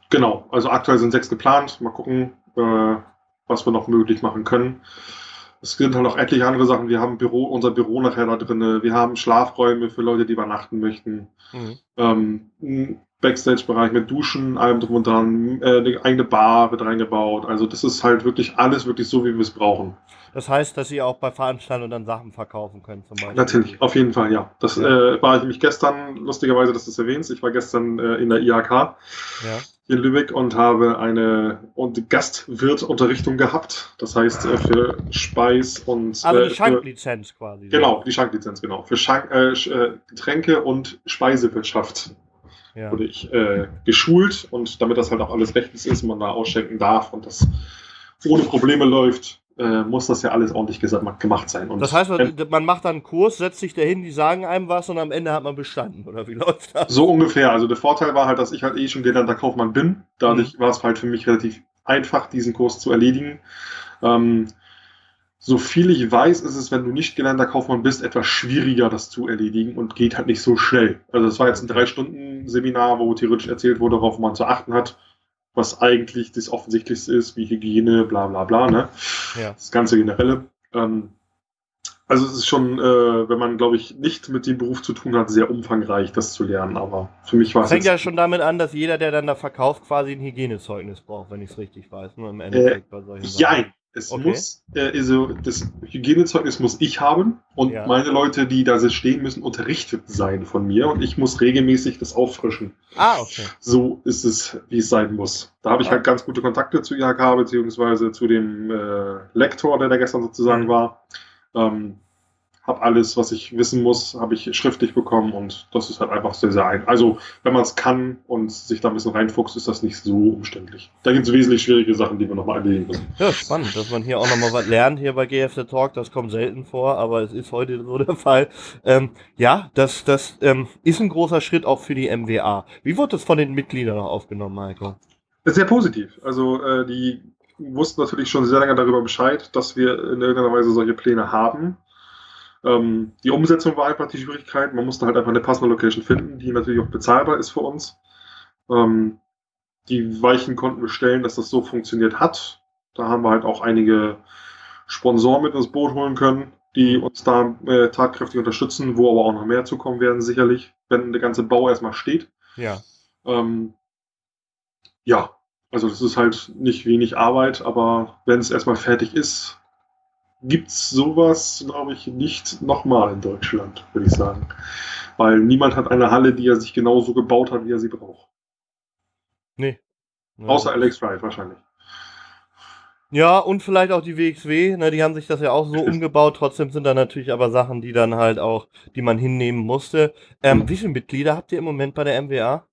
Genau, also aktuell sind sechs geplant. Mal gucken, äh, was wir noch möglich machen können. Es sind halt auch etliche andere Sachen. Wir haben Büro, unser Büro nachher da drin. Wir haben Schlafräume für Leute, die übernachten möchten. Mhm. Ähm, Backstage-Bereich mit Duschen, allem drum und dran. Äh, eine eigene Bar wird reingebaut. Also das ist halt wirklich alles wirklich so, wie wir es brauchen. Das heißt, dass ihr auch bei Veranstaltungen dann Sachen verkaufen könnt, zum Beispiel. Natürlich, auf jeden Fall, ja. Das ja. Äh, war ich nämlich gestern, lustigerweise, dass du es erwähnst. Ich war gestern äh, in der IHK ja. hier in Lübeck und habe eine und Gastwirtunterrichtung gehabt. Das heißt, äh, für Speis und. Also die äh, Schanklizenz quasi. Genau, die Schanklizenz, genau. Für Schank, äh, äh, Getränke und Speisewirtschaft. Ja. wurde ich geschult und damit das halt auch alles rechtens ist, man da ausschenken darf und das ohne Probleme läuft, äh, muss das ja alles ordentlich gemacht sein. Und das heißt, man, man macht dann einen Kurs, setzt sich dahin, die sagen einem was und am Ende hat man bestanden, oder wie läuft das? So ungefähr. Also der Vorteil war halt, dass ich halt eh schon gelernter Kaufmann bin. Dadurch mhm. war es halt für mich relativ einfach, diesen Kurs zu erledigen. Ähm, so viel ich weiß, ist es, wenn du nicht gelernter Kaufmann bist, etwas schwieriger, das zu erledigen und geht halt nicht so schnell. Also das war jetzt ein drei Stunden Seminar, wo theoretisch erzählt wurde, worauf man zu achten hat was eigentlich das Offensichtlichste ist, wie Hygiene, bla bla bla, ne? Ja. Das ganze Generelle. Ähm, also es ist schon, äh, wenn man, glaube ich, nicht mit dem Beruf zu tun hat, sehr umfangreich, das zu lernen. Aber für mich war es. Fängt ja schon damit an, dass jeder, der dann da verkauft, quasi ein Hygienezeugnis braucht, wenn ich es richtig weiß. Nur im Endeffekt äh, bei solchen Sachen. Es okay. muss, äh, also das Hygienezeugnis muss ich haben und ja. meine Leute, die da stehen, müssen unterrichtet sein von mir und ich muss regelmäßig das auffrischen. Ah, okay. So ist es, wie es sein muss. Da habe ich ah. halt ganz gute Kontakte zu IHK, beziehungsweise zu dem äh, Lektor, der da gestern sozusagen mhm. war. Ähm, habe alles, was ich wissen muss, habe ich schriftlich bekommen und das ist halt einfach sehr, sehr ein. Also, wenn man es kann und sich da ein bisschen reinfuchst, ist das nicht so umständlich. Da gibt es wesentlich schwierige Sachen, die wir nochmal erledigen müssen. Ja, spannend, dass man hier auch nochmal was lernt hier bei GFT Talk. Das kommt selten vor, aber es ist heute so der Fall. Ähm, ja, das, das ähm, ist ein großer Schritt auch für die MWA. Wie wurde das von den Mitgliedern noch aufgenommen, Michael? Sehr positiv. Also, äh, die wussten natürlich schon sehr lange darüber Bescheid, dass wir in irgendeiner Weise solche Pläne haben. Ähm, die Umsetzung war einfach die Schwierigkeit. Man musste halt einfach eine passende Location finden, die natürlich auch bezahlbar ist für uns. Ähm, die Weichen konnten wir stellen, dass das so funktioniert hat. Da haben wir halt auch einige Sponsoren mit ins Boot holen können, die uns da äh, tatkräftig unterstützen, wo aber auch noch mehr zukommen werden, sicherlich, wenn der ganze Bau erstmal steht. Ja. Ähm, ja, also das ist halt nicht wenig Arbeit, aber wenn es erstmal fertig ist, gibt es sowas, glaube ich, nicht nochmal in Deutschland, würde ich sagen. Weil niemand hat eine Halle, die er sich genauso gebaut hat, wie er sie braucht. Nee. Außer Alex Drive wahrscheinlich. Ja, und vielleicht auch die WXW, ne, die haben sich das ja auch so umgebaut. Trotzdem sind da natürlich aber Sachen, die dann halt auch, die man hinnehmen musste. Ähm, wie viele Mitglieder habt ihr im Moment bei der MWA?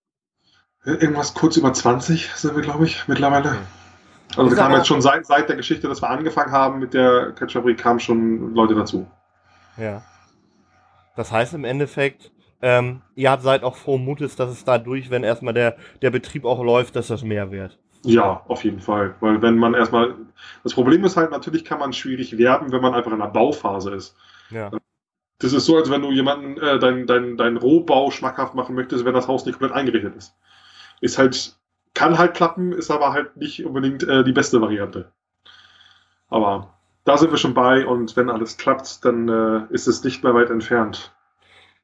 Irgendwas kurz über 20 sind wir, glaube ich, mittlerweile. Okay. Also wir kamen jetzt schon seit, seit der Geschichte, dass wir angefangen haben mit der Catchfabrik, kamen schon Leute dazu. Ja. Das heißt im Endeffekt, ähm, ihr habt seid auch froh Mutes, dass es dadurch, wenn erstmal der, der Betrieb auch läuft, dass das mehr wird. Ja, auf jeden Fall. Weil wenn man erstmal. Das Problem ist halt, natürlich kann man schwierig werben, wenn man einfach in der Bauphase ist. Ja. Das ist so, als wenn du jemanden äh, dein, dein, dein Rohbau schmackhaft machen möchtest, wenn das Haus nicht komplett eingerichtet ist. Ist halt, kann halt klappen, ist aber halt nicht unbedingt äh, die beste Variante. Aber da sind wir schon bei und wenn alles klappt, dann äh, ist es nicht mehr weit entfernt.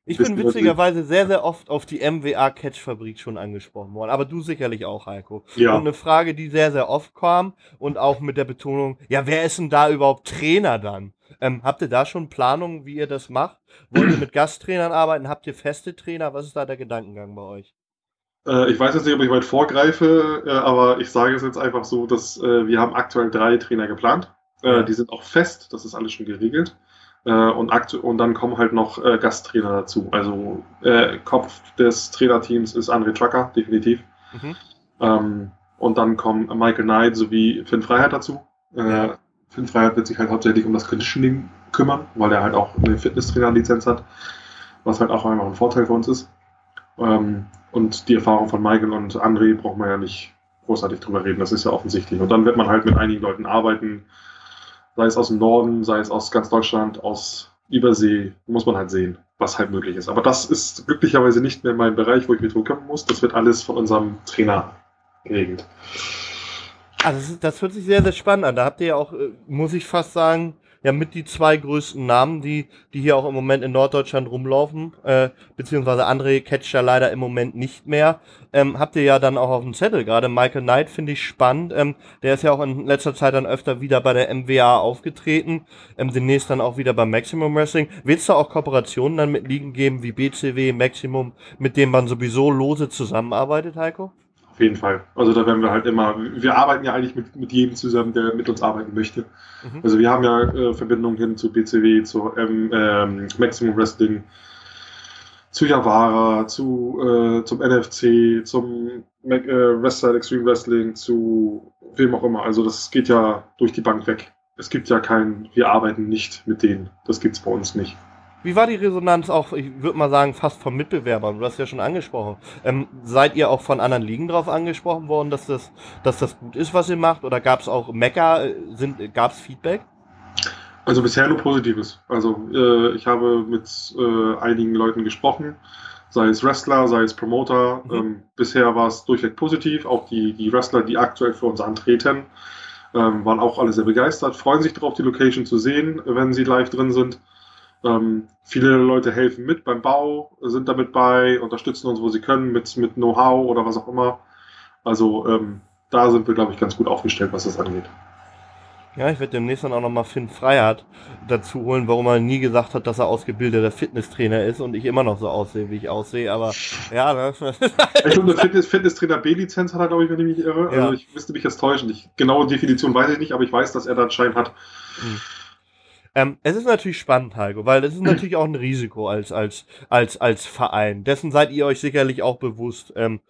Ich bin witzigerweise sehr, sehr oft auf die MWA Catch-Fabrik schon angesprochen worden. Aber du sicherlich auch, Heiko. Ja. Und eine Frage, die sehr, sehr oft kam und auch mit der Betonung, ja, wer ist denn da überhaupt Trainer dann? Ähm, habt ihr da schon Planungen, wie ihr das macht? Wollt ihr mit Gasttrainern arbeiten? Habt ihr feste Trainer? Was ist da der Gedankengang bei euch? Äh, ich weiß jetzt nicht, ob ich weit vorgreife, äh, aber ich sage es jetzt einfach so, dass äh, wir haben aktuell drei Trainer geplant. Äh. Die sind auch fest, das ist alles schon geregelt. Und, aktu und dann kommen halt noch Gasttrainer dazu. Also Kopf des Trainerteams ist André Trucker, definitiv. Mhm. Ähm, und dann kommen Michael Knight sowie Finn Freiheit dazu. Ja. Finn Freiheit wird sich halt hauptsächlich um das Conditioning kümmern, weil er halt auch eine Fitnesstrainer-Lizenz hat, was halt auch einfach ein Vorteil für uns ist. Ähm, und die Erfahrung von Michael und André braucht man ja nicht großartig drüber reden, das ist ja offensichtlich. Und dann wird man halt mit einigen Leuten arbeiten, sei es aus dem Norden, sei es aus ganz Deutschland, aus Übersee, muss man halt sehen, was halt möglich ist. Aber das ist glücklicherweise nicht mehr mein Bereich, wo ich mich drum kümmern muss. Das wird alles von unserem Trainer geregelt. Also das, das hört sich sehr, sehr spannend an. Da habt ihr ja auch, äh, muss ich fast sagen, ja mit die zwei größten Namen, die, die hier auch im Moment in Norddeutschland rumlaufen, äh, beziehungsweise andere Catcher leider im Moment nicht mehr. Ähm, habt ihr ja dann auch auf dem Zettel gerade. Michael Knight finde ich spannend. Ähm, der ist ja auch in letzter Zeit dann öfter wieder bei der MWA aufgetreten. Ähm, demnächst dann auch wieder beim Maximum Wrestling. Es da auch Kooperationen dann mit Ligen geben wie BCW, Maximum, mit denen man sowieso lose zusammenarbeitet, Heiko? Auf jeden Fall. Also da werden wir halt immer, wir arbeiten ja eigentlich mit, mit jedem zusammen, der mit uns arbeiten möchte. Mhm. Also wir haben ja äh, Verbindungen hin zu BCW, zu ähm, ähm, Maximum Wrestling, zu Yavara, zu, äh, zum NFC, zum Mac- äh, Westside Extreme Wrestling, zu wem auch immer. Also das geht ja durch die Bank weg. Es gibt ja kein, wir arbeiten nicht mit denen. Das gibt's bei uns nicht. Wie war die Resonanz auch, ich würde mal sagen, fast von Mitbewerbern? Du hast ja schon angesprochen. Ähm, seid ihr auch von anderen Ligen drauf angesprochen worden, dass das, dass das gut ist, was ihr macht? Oder gab es auch Mecker, äh, sind, gab es Feedback? Also bisher nur Positives. Also äh, ich habe mit äh, einigen Leuten gesprochen, sei es Wrestler, sei es Promoter. Mhm. Ähm, bisher war es durchweg positiv. Auch die, die Wrestler, die aktuell für uns antreten, ähm, waren auch alle sehr begeistert, freuen sich darauf, die Location zu sehen, wenn sie live drin sind. Ähm, viele Leute helfen mit beim Bau, sind damit bei, unterstützen uns, wo sie können, mit, mit Know-how oder was auch immer. Also ähm, da sind wir, glaube ich, ganz gut aufgestellt, was das angeht. Ja, ich werde demnächst dann auch nochmal Finn Freiheit dazu holen, warum er nie gesagt hat, dass er ausgebildeter Fitnesstrainer ist und ich immer noch so aussehe, wie ich aussehe. Aber ja, ne? Ich glaube, eine Fitness, Fitnesstrainer B-Lizenz hat er, glaube ich, wenn ich mich irre. Ja. Also ich müsste mich jetzt täuschen. Ich, genaue Definition weiß ich nicht, aber ich weiß, dass er da einen Schein hat. Ähm, es ist natürlich spannend, Heiko, weil es ist natürlich auch ein Risiko als, als, als, als Verein. Dessen seid ihr euch sicherlich auch bewusst. Ähm,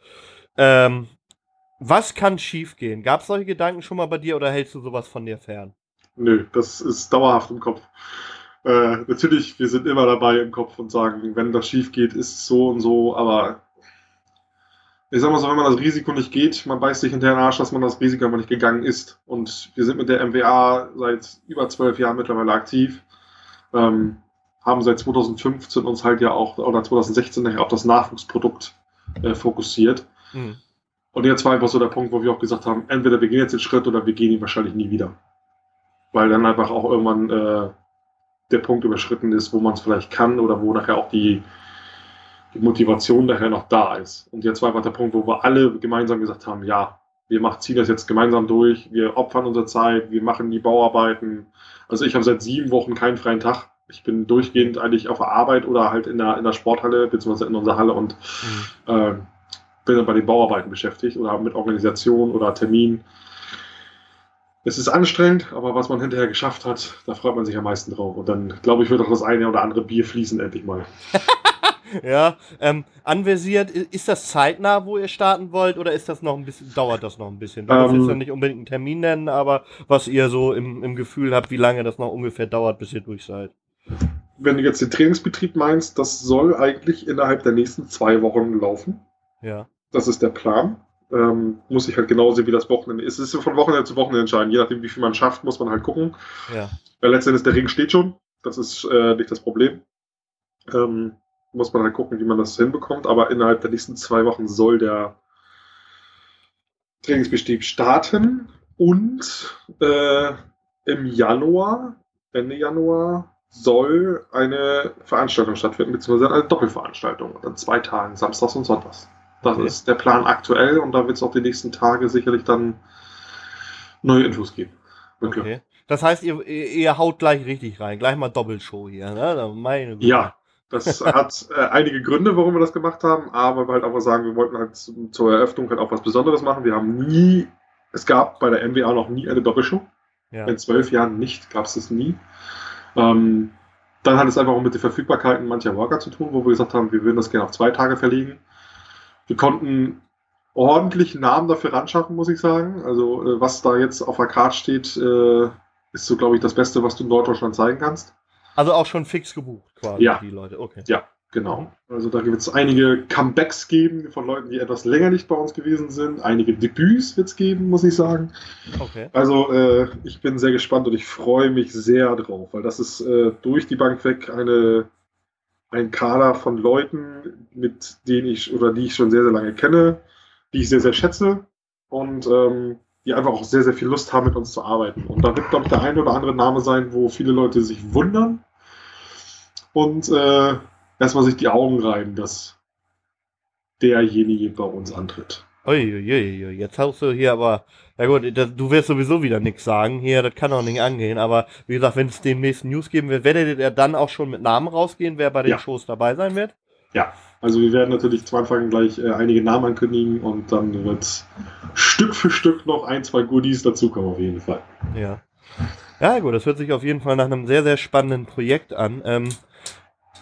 ähm, was kann schiefgehen? Gab es solche Gedanken schon mal bei dir oder hältst du sowas von dir fern? Nö, das ist dauerhaft im Kopf. Äh, natürlich, wir sind immer dabei im Kopf und sagen, wenn das schief geht, ist es so und so, aber ich sag mal so, wenn man das Risiko nicht geht, man beißt sich hinter den Arsch, dass man das Risiko aber nicht gegangen ist. Und wir sind mit der MWA seit über zwölf Jahren mittlerweile aktiv. Ähm, haben seit 2015 uns halt ja auch, oder 2016 auf das Nachwuchsprodukt äh, fokussiert. Mhm. Und jetzt war einfach so der Punkt, wo wir auch gesagt haben, entweder wir gehen jetzt den Schritt oder wir gehen ihn wahrscheinlich nie wieder. Weil dann einfach auch irgendwann äh, der Punkt überschritten ist, wo man es vielleicht kann oder wo nachher auch die, die Motivation daher noch da ist. Und jetzt war einfach der Punkt, wo wir alle gemeinsam gesagt haben, ja, wir machen, ziehen das jetzt gemeinsam durch, wir opfern unsere Zeit, wir machen die Bauarbeiten. Also ich habe seit sieben Wochen keinen freien Tag. Ich bin durchgehend eigentlich auf der Arbeit oder halt in der, in der Sporthalle, beziehungsweise in unserer Halle und mhm. äh, bin dann bei den Bauarbeiten beschäftigt oder mit Organisation oder Termin. Es ist anstrengend, aber was man hinterher geschafft hat, da freut man sich am meisten drauf. Und dann, glaube ich, wird auch das eine oder andere Bier fließen endlich mal. Ja, ähm, anversiert, ist das zeitnah, wo ihr starten wollt, oder ist das noch ein bisschen, dauert das noch ein bisschen? Du ähm, jetzt ja nicht unbedingt einen Termin nennen, aber was ihr so im, im Gefühl habt, wie lange das noch ungefähr dauert, bis ihr durch seid. Wenn du jetzt den Trainingsbetrieb meinst, das soll eigentlich innerhalb der nächsten zwei Wochen laufen. Ja. Das ist der Plan. Ähm, muss ich halt genau sehen, wie das Wochenende ist. Es ist von Wochenende zu Wochenende entscheiden. Je nachdem, wie viel man schafft, muss man halt gucken. Ja. Weil letztendlich der Ring steht schon. Das ist äh, nicht das Problem. Ähm, muss man halt gucken, wie man das hinbekommt. Aber innerhalb der nächsten zwei Wochen soll der Trainingsbetrieb starten. Und äh, im Januar, Ende Januar, soll eine Veranstaltung stattfinden, beziehungsweise eine Doppelveranstaltung an zwei Tagen, Samstags und Sonntags. Das okay. ist der Plan aktuell und da wird es auch die nächsten Tage sicherlich dann neue Infos geben. Okay. Das heißt, ihr, ihr haut gleich richtig rein, gleich mal Doppelshow hier, ne? Meine Güte. Ja, das hat äh, einige Gründe, warum wir das gemacht haben, aber wir halt einfach sagen, wir wollten halt zur Eröffnung halt auch was Besonderes machen. Wir haben nie, es gab bei der MWA noch nie eine Doppelshow. Ja. In zwölf Jahren nicht, gab es das nie. Ähm, dann hat es einfach auch mit den Verfügbarkeiten mancher Worker zu tun, wo wir gesagt haben, wir würden das gerne auf zwei Tage verlegen. Wir konnten ordentlich Namen dafür ranschaffen, muss ich sagen. Also äh, was da jetzt auf der Karte steht, äh, ist so, glaube ich, das Beste, was du in Norddeutschland zeigen kannst. Also auch schon fix gebucht, quasi, ja. die Leute. Okay. Ja, genau. Also da wird es einige Comebacks geben von Leuten, die etwas länger nicht bei uns gewesen sind. Einige Debüts wird es geben, muss ich sagen. Okay. Also äh, ich bin sehr gespannt und ich freue mich sehr drauf, weil das ist äh, durch die Bank weg eine ein Kader von Leuten, mit denen ich oder die ich schon sehr, sehr lange kenne, die ich sehr, sehr schätze und ähm, die einfach auch sehr, sehr viel Lust haben, mit uns zu arbeiten. Und da wird, glaube ich, der ein oder andere Name sein, wo viele Leute sich wundern und äh, erstmal sich die Augen reiben, dass derjenige bei uns antritt. Uiuiui, jetzt haust du hier aber, ja gut, das, du wirst sowieso wieder nichts sagen hier, das kann auch nicht angehen, aber wie gesagt, wenn es den nächsten News geben wird, werdet ihr dann auch schon mit Namen rausgehen, wer bei den ja. Shows dabei sein wird? Ja, also wir werden natürlich zu Anfang gleich äh, einige Namen ankündigen und dann wird Stück für Stück noch ein, zwei Goodies dazukommen auf jeden Fall. Ja. Ja gut, das hört sich auf jeden Fall nach einem sehr, sehr spannenden Projekt an. Ähm,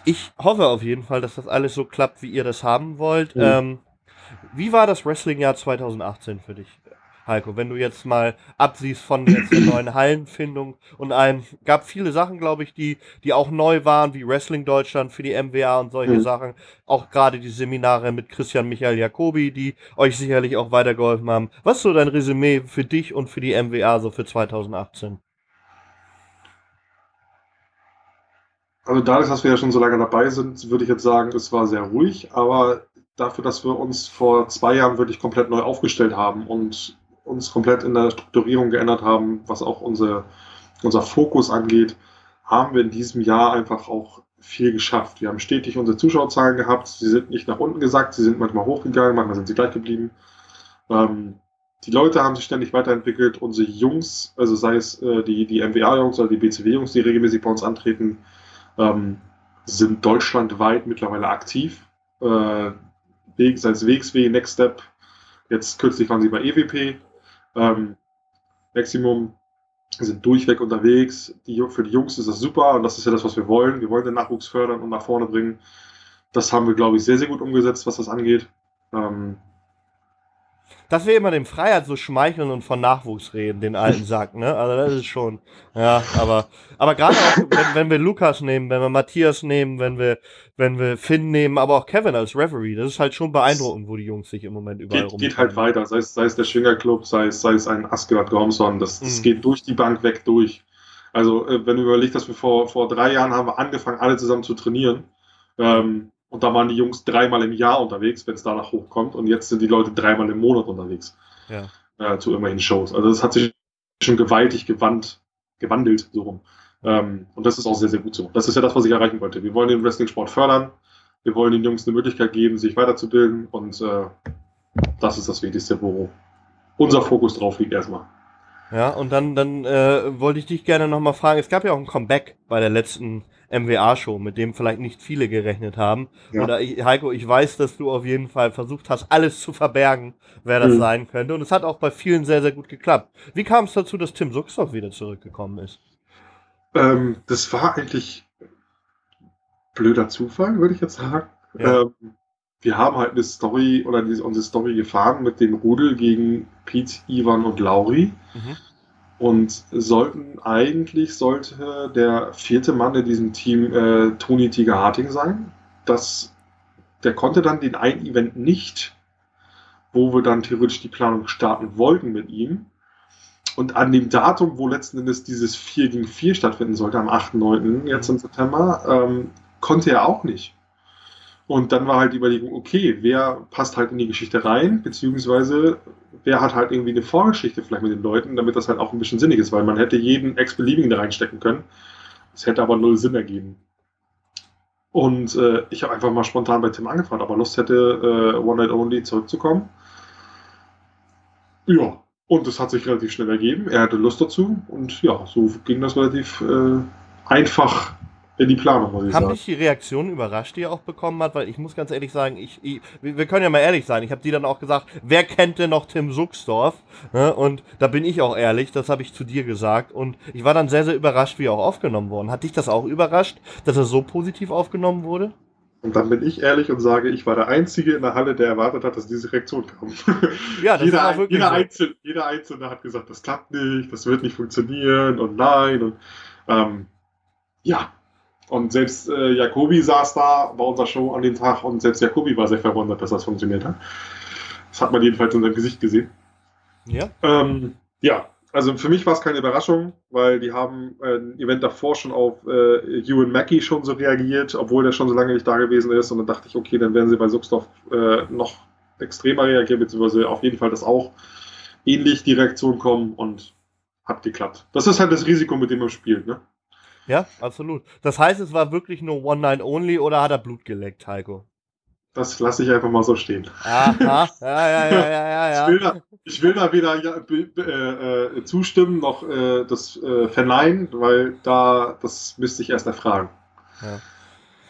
ich hoffe auf jeden Fall, dass das alles so klappt, wie ihr das haben wollt. Mhm. Ähm, wie war das Wrestling-Jahr 2018 für dich, Heiko? Wenn du jetzt mal absiehst von der neuen Hallenfindung und einem, gab viele Sachen, glaube ich, die, die auch neu waren, wie Wrestling Deutschland für die MWA und solche mhm. Sachen. Auch gerade die Seminare mit Christian Michael Jacobi, die euch sicherlich auch weitergeholfen haben. Was ist so dein Resümee für dich und für die MWA so für 2018? Also dadurch, dass wir ja schon so lange dabei sind, würde ich jetzt sagen, es war sehr ruhig, aber dafür, dass wir uns vor zwei Jahren wirklich komplett neu aufgestellt haben und uns komplett in der Strukturierung geändert haben, was auch unser, unser Fokus angeht, haben wir in diesem Jahr einfach auch viel geschafft. Wir haben stetig unsere Zuschauerzahlen gehabt. Sie sind nicht nach unten gesackt, sie sind manchmal hochgegangen, manchmal sind sie gleich geblieben. Ähm, die Leute haben sich ständig weiterentwickelt. Unsere Jungs, also sei es äh, die, die MWA-Jungs oder die BCW-Jungs, die regelmäßig bei uns antreten, ähm, sind deutschlandweit mittlerweile aktiv. Äh, Weg, sei es WXW, Next Step, jetzt kürzlich waren sie bei EWP, ähm, Maximum, sind durchweg unterwegs. Die, für die Jungs ist das super und das ist ja das, was wir wollen. Wir wollen den Nachwuchs fördern und nach vorne bringen. Das haben wir, glaube ich, sehr, sehr gut umgesetzt, was das angeht. Ähm, dass wir immer dem Freiheit so schmeicheln und von Nachwuchs reden, den alten Sack, ne? Also das ist schon, ja, aber, aber gerade auch, wenn, wenn, wir Lukas nehmen, wenn wir Matthias nehmen, wenn wir, wenn wir Finn nehmen, aber auch Kevin als Referee, das ist halt schon beeindruckend, wo die Jungs sich im Moment überall geht, geht halt weiter, sei es, sei es der Schwingerclub, sei es, sei es ein Askelat Gormson, das, das mhm. geht durch die Bank weg durch. Also, äh, wenn du überlegst, dass wir vor, vor drei Jahren haben wir angefangen, alle zusammen zu trainieren, ähm, und da waren die Jungs dreimal im Jahr unterwegs, wenn es danach hochkommt. Und jetzt sind die Leute dreimal im Monat unterwegs. Ja. Äh, zu irgendwelchen Shows. Also das hat sich schon gewaltig gewandt, gewandelt, so rum. Ähm, und das ist auch sehr, sehr gut so. Das ist ja das, was ich erreichen wollte. Wir wollen den Wrestling-Sport fördern. Wir wollen den Jungs eine Möglichkeit geben, sich weiterzubilden. Und äh, das ist das Wichtigste, wo unser Fokus drauf liegt erstmal. Ja, und dann, dann äh, wollte ich dich gerne nochmal fragen, es gab ja auch ein Comeback bei der letzten MWA-Show, mit dem vielleicht nicht viele gerechnet haben. Ja. Oder ich, Heiko, ich weiß, dass du auf jeden Fall versucht hast, alles zu verbergen, wer das mhm. sein könnte. Und es hat auch bei vielen sehr, sehr gut geklappt. Wie kam es dazu, dass Tim Suxdorf wieder zurückgekommen ist? Ähm, das war eigentlich blöder Zufall, würde ich jetzt sagen. Ja. Ähm, wir haben halt eine Story oder diese, unsere Story gefahren mit dem Rudel gegen Pete, Ivan und Lauri. Mhm. Und sollten eigentlich sollte der vierte Mann in diesem Team äh, Toni Tiger Harting sein. Das, der konnte dann den einen Event nicht, wo wir dann theoretisch die Planung starten wollten mit ihm. Und an dem Datum, wo letzten Endes dieses 4 gegen 4 stattfinden sollte, am 8.9. jetzt im September, ähm, konnte er auch nicht. Und dann war halt die Überlegung, okay, wer passt halt in die Geschichte rein, beziehungsweise wer hat halt irgendwie eine Vorgeschichte vielleicht mit den Leuten, damit das halt auch ein bisschen sinnig ist, weil man hätte jeden Ex-Beliebigen da reinstecken können. Es hätte aber null Sinn ergeben. Und äh, ich habe einfach mal spontan bei Tim angefragt, ob er Lust hätte, äh, One Night Only zurückzukommen. Ja, und das hat sich relativ schnell ergeben. Er hatte Lust dazu und ja, so ging das relativ äh, einfach in die Planung, muss ich Haben sagen. dich die Reaktionen überrascht, die er auch bekommen hat? Weil ich muss ganz ehrlich sagen, ich, ich wir können ja mal ehrlich sein, ich habe die dann auch gesagt, wer kennt denn noch Tim Suchsdorf? Ne? Und da bin ich auch ehrlich, das habe ich zu dir gesagt. Und ich war dann sehr, sehr überrascht, wie er auch aufgenommen wurde. Hat dich das auch überrascht, dass er so positiv aufgenommen wurde? Und dann bin ich ehrlich und sage, ich war der Einzige in der Halle, der erwartet hat, dass diese Reaktion kam. Ja, das jeder, auch wirklich jeder, so. Einzelne, jeder Einzelne hat gesagt, das klappt nicht, das wird nicht funktionieren und nein. Und ähm, ja, und selbst äh, Jakobi saß da bei unserer Show an dem Tag und selbst Jakobi war sehr verwundert, dass das funktioniert hat. Das hat man jedenfalls in seinem Gesicht gesehen. Ja. Ähm, ja, also für mich war es keine Überraschung, weil die haben äh, ein Event davor schon auf äh, Ewan Mackey schon so reagiert, obwohl der schon so lange nicht da gewesen ist. Und dann dachte ich, okay, dann werden sie bei Suxdorf äh, noch extremer reagieren, beziehungsweise auf jeden Fall, dass auch ähnlich die Reaktion kommen und hat geklappt. Das ist halt das Risiko, mit dem man spielt, ne? Ja, absolut. Das heißt, es war wirklich nur One Night Only oder hat er Blut geleckt, Heiko? Das lasse ich einfach mal so stehen. Aha, ja, ja, ja, ja, ja. Ich, will da, ich will da weder ja, äh, äh, zustimmen noch äh, das äh, verneinen, weil da, das müsste ich erst erfragen. Ja,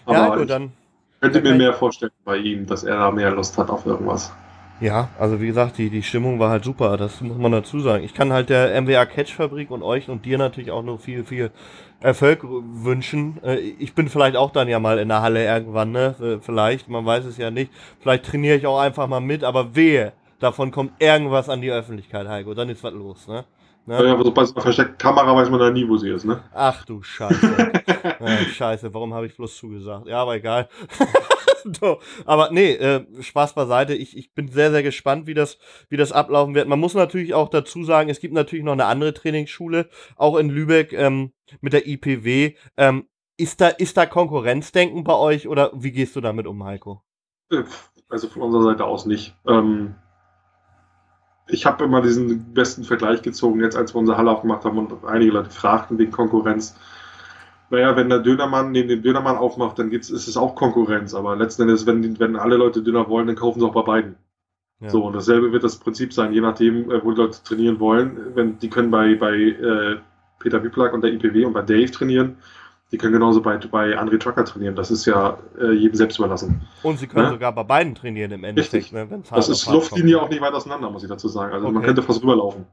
Aber ja gut, dann. Ich könnte mir mehr vorstellen bei ihm, dass er da mehr Lust hat auf irgendwas. Ja, also wie gesagt, die, die Stimmung war halt super, das muss man dazu sagen. Ich kann halt der MWA Catch Fabrik und euch und dir natürlich auch nur viel, viel Erfolg wünschen. Äh, ich bin vielleicht auch dann ja mal in der Halle irgendwann, ne? Vielleicht, man weiß es ja nicht. Vielleicht trainiere ich auch einfach mal mit, aber wehe, davon kommt irgendwas an die Öffentlichkeit, Heiko. Dann ist was los, ne? Ne? Ja, aber so bei so einer versteckten Kamera weiß man da nie, wo sie ist, ne? Ach du Scheiße. ja, scheiße, warum habe ich bloß zugesagt? Ja, aber egal. so, aber nee, äh, Spaß beiseite. Ich, ich bin sehr, sehr gespannt, wie das, wie das ablaufen wird. Man muss natürlich auch dazu sagen, es gibt natürlich noch eine andere Trainingsschule, auch in Lübeck ähm, mit der IPW. Ähm, ist, da, ist da Konkurrenzdenken bei euch oder wie gehst du damit um, Heiko? Äh, also von unserer Seite aus nicht. Ähm, ich habe immer diesen besten Vergleich gezogen, jetzt als wir unsere Halle aufgemacht haben und einige Leute fragten wegen Konkurrenz naja, wenn der Dönermann neben dem Dönermann aufmacht, dann gibt's, ist es auch Konkurrenz. Aber letzten Endes, wenn, wenn alle Leute Döner wollen, dann kaufen sie auch bei beiden. Ja. So, und dasselbe wird das Prinzip sein, je nachdem, äh, wo die Leute trainieren wollen. Wenn, die können bei, bei äh, Peter Wiplak und der IPW und bei Dave trainieren. Die können genauso bei, bei André Trucker trainieren. Das ist ja äh, jedem selbst überlassen. Und sie können ne? sogar bei beiden trainieren im Endeffekt. Richtig. Ne, das ist Luftlinie kommt. auch nicht weit auseinander, muss ich dazu sagen. Also okay. man könnte fast rüberlaufen.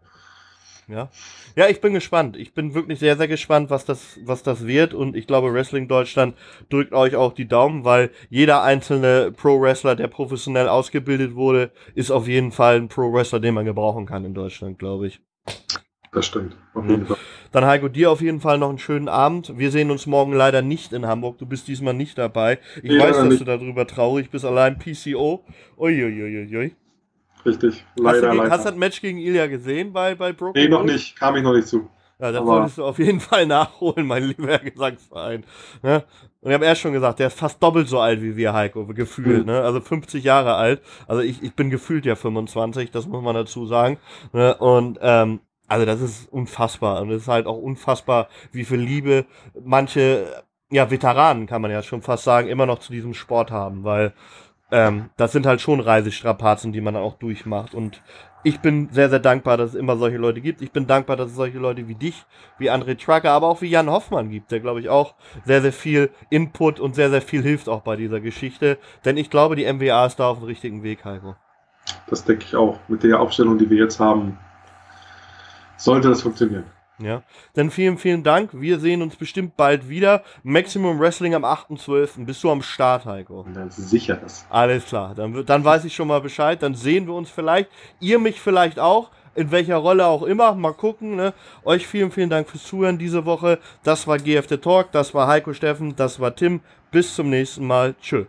Ja. ja, ich bin gespannt. Ich bin wirklich sehr, sehr gespannt, was das, was das wird. Und ich glaube, Wrestling Deutschland drückt euch auch die Daumen, weil jeder einzelne Pro-Wrestler, der professionell ausgebildet wurde, ist auf jeden Fall ein Pro-Wrestler, den man gebrauchen kann in Deutschland, glaube ich. Das stimmt. Auf Mhm. jeden Fall. Dann Heiko, dir auf jeden Fall noch einen schönen Abend. Wir sehen uns morgen leider nicht in Hamburg. Du bist diesmal nicht dabei. Ich Nee, weiß, dass nicht. du darüber traurig bist, allein PCO. Uiuiuiui. Richtig. Hast, Leider, du gegen, leider. hast du das Match gegen Ilya gesehen bei, bei Broken nee, noch nicht. Kam ich noch nicht zu. Ja, das solltest du auf jeden Fall nachholen, mein lieber Gesangsverein. Ne? Und ich habe erst schon gesagt, der ist fast doppelt so alt wie wir, Heiko, gefühlt. Mhm. Ne? Also 50 Jahre alt. Also ich, ich bin gefühlt ja 25, das muss man dazu sagen. Ne? Und ähm, also das ist unfassbar. Und es ist halt auch unfassbar, wie viel Liebe manche, ja, Veteranen, kann man ja schon fast sagen, immer noch zu diesem Sport haben, weil ähm, das sind halt schon Reisestrapazen, die man dann auch durchmacht. Und ich bin sehr, sehr dankbar, dass es immer solche Leute gibt. Ich bin dankbar, dass es solche Leute wie dich, wie André Trucker, aber auch wie Jan Hoffmann gibt, der, glaube ich, auch sehr, sehr viel Input und sehr, sehr viel hilft auch bei dieser Geschichte. Denn ich glaube, die MWA ist da auf dem richtigen Weg, Heiko. Das denke ich auch. Mit der Aufstellung, die wir jetzt haben, sollte das funktionieren. Ja. Dann vielen, vielen Dank. Wir sehen uns bestimmt bald wieder. Maximum Wrestling am 8.12. Bist du am Start, Heiko? Dann sicher das. Alles klar, dann, dann weiß ich schon mal Bescheid. Dann sehen wir uns vielleicht. Ihr mich vielleicht auch. In welcher Rolle auch immer. Mal gucken. Ne? Euch vielen, vielen Dank fürs Zuhören diese Woche. Das war GFT Talk. Das war Heiko Steffen. Das war Tim. Bis zum nächsten Mal. Tschö.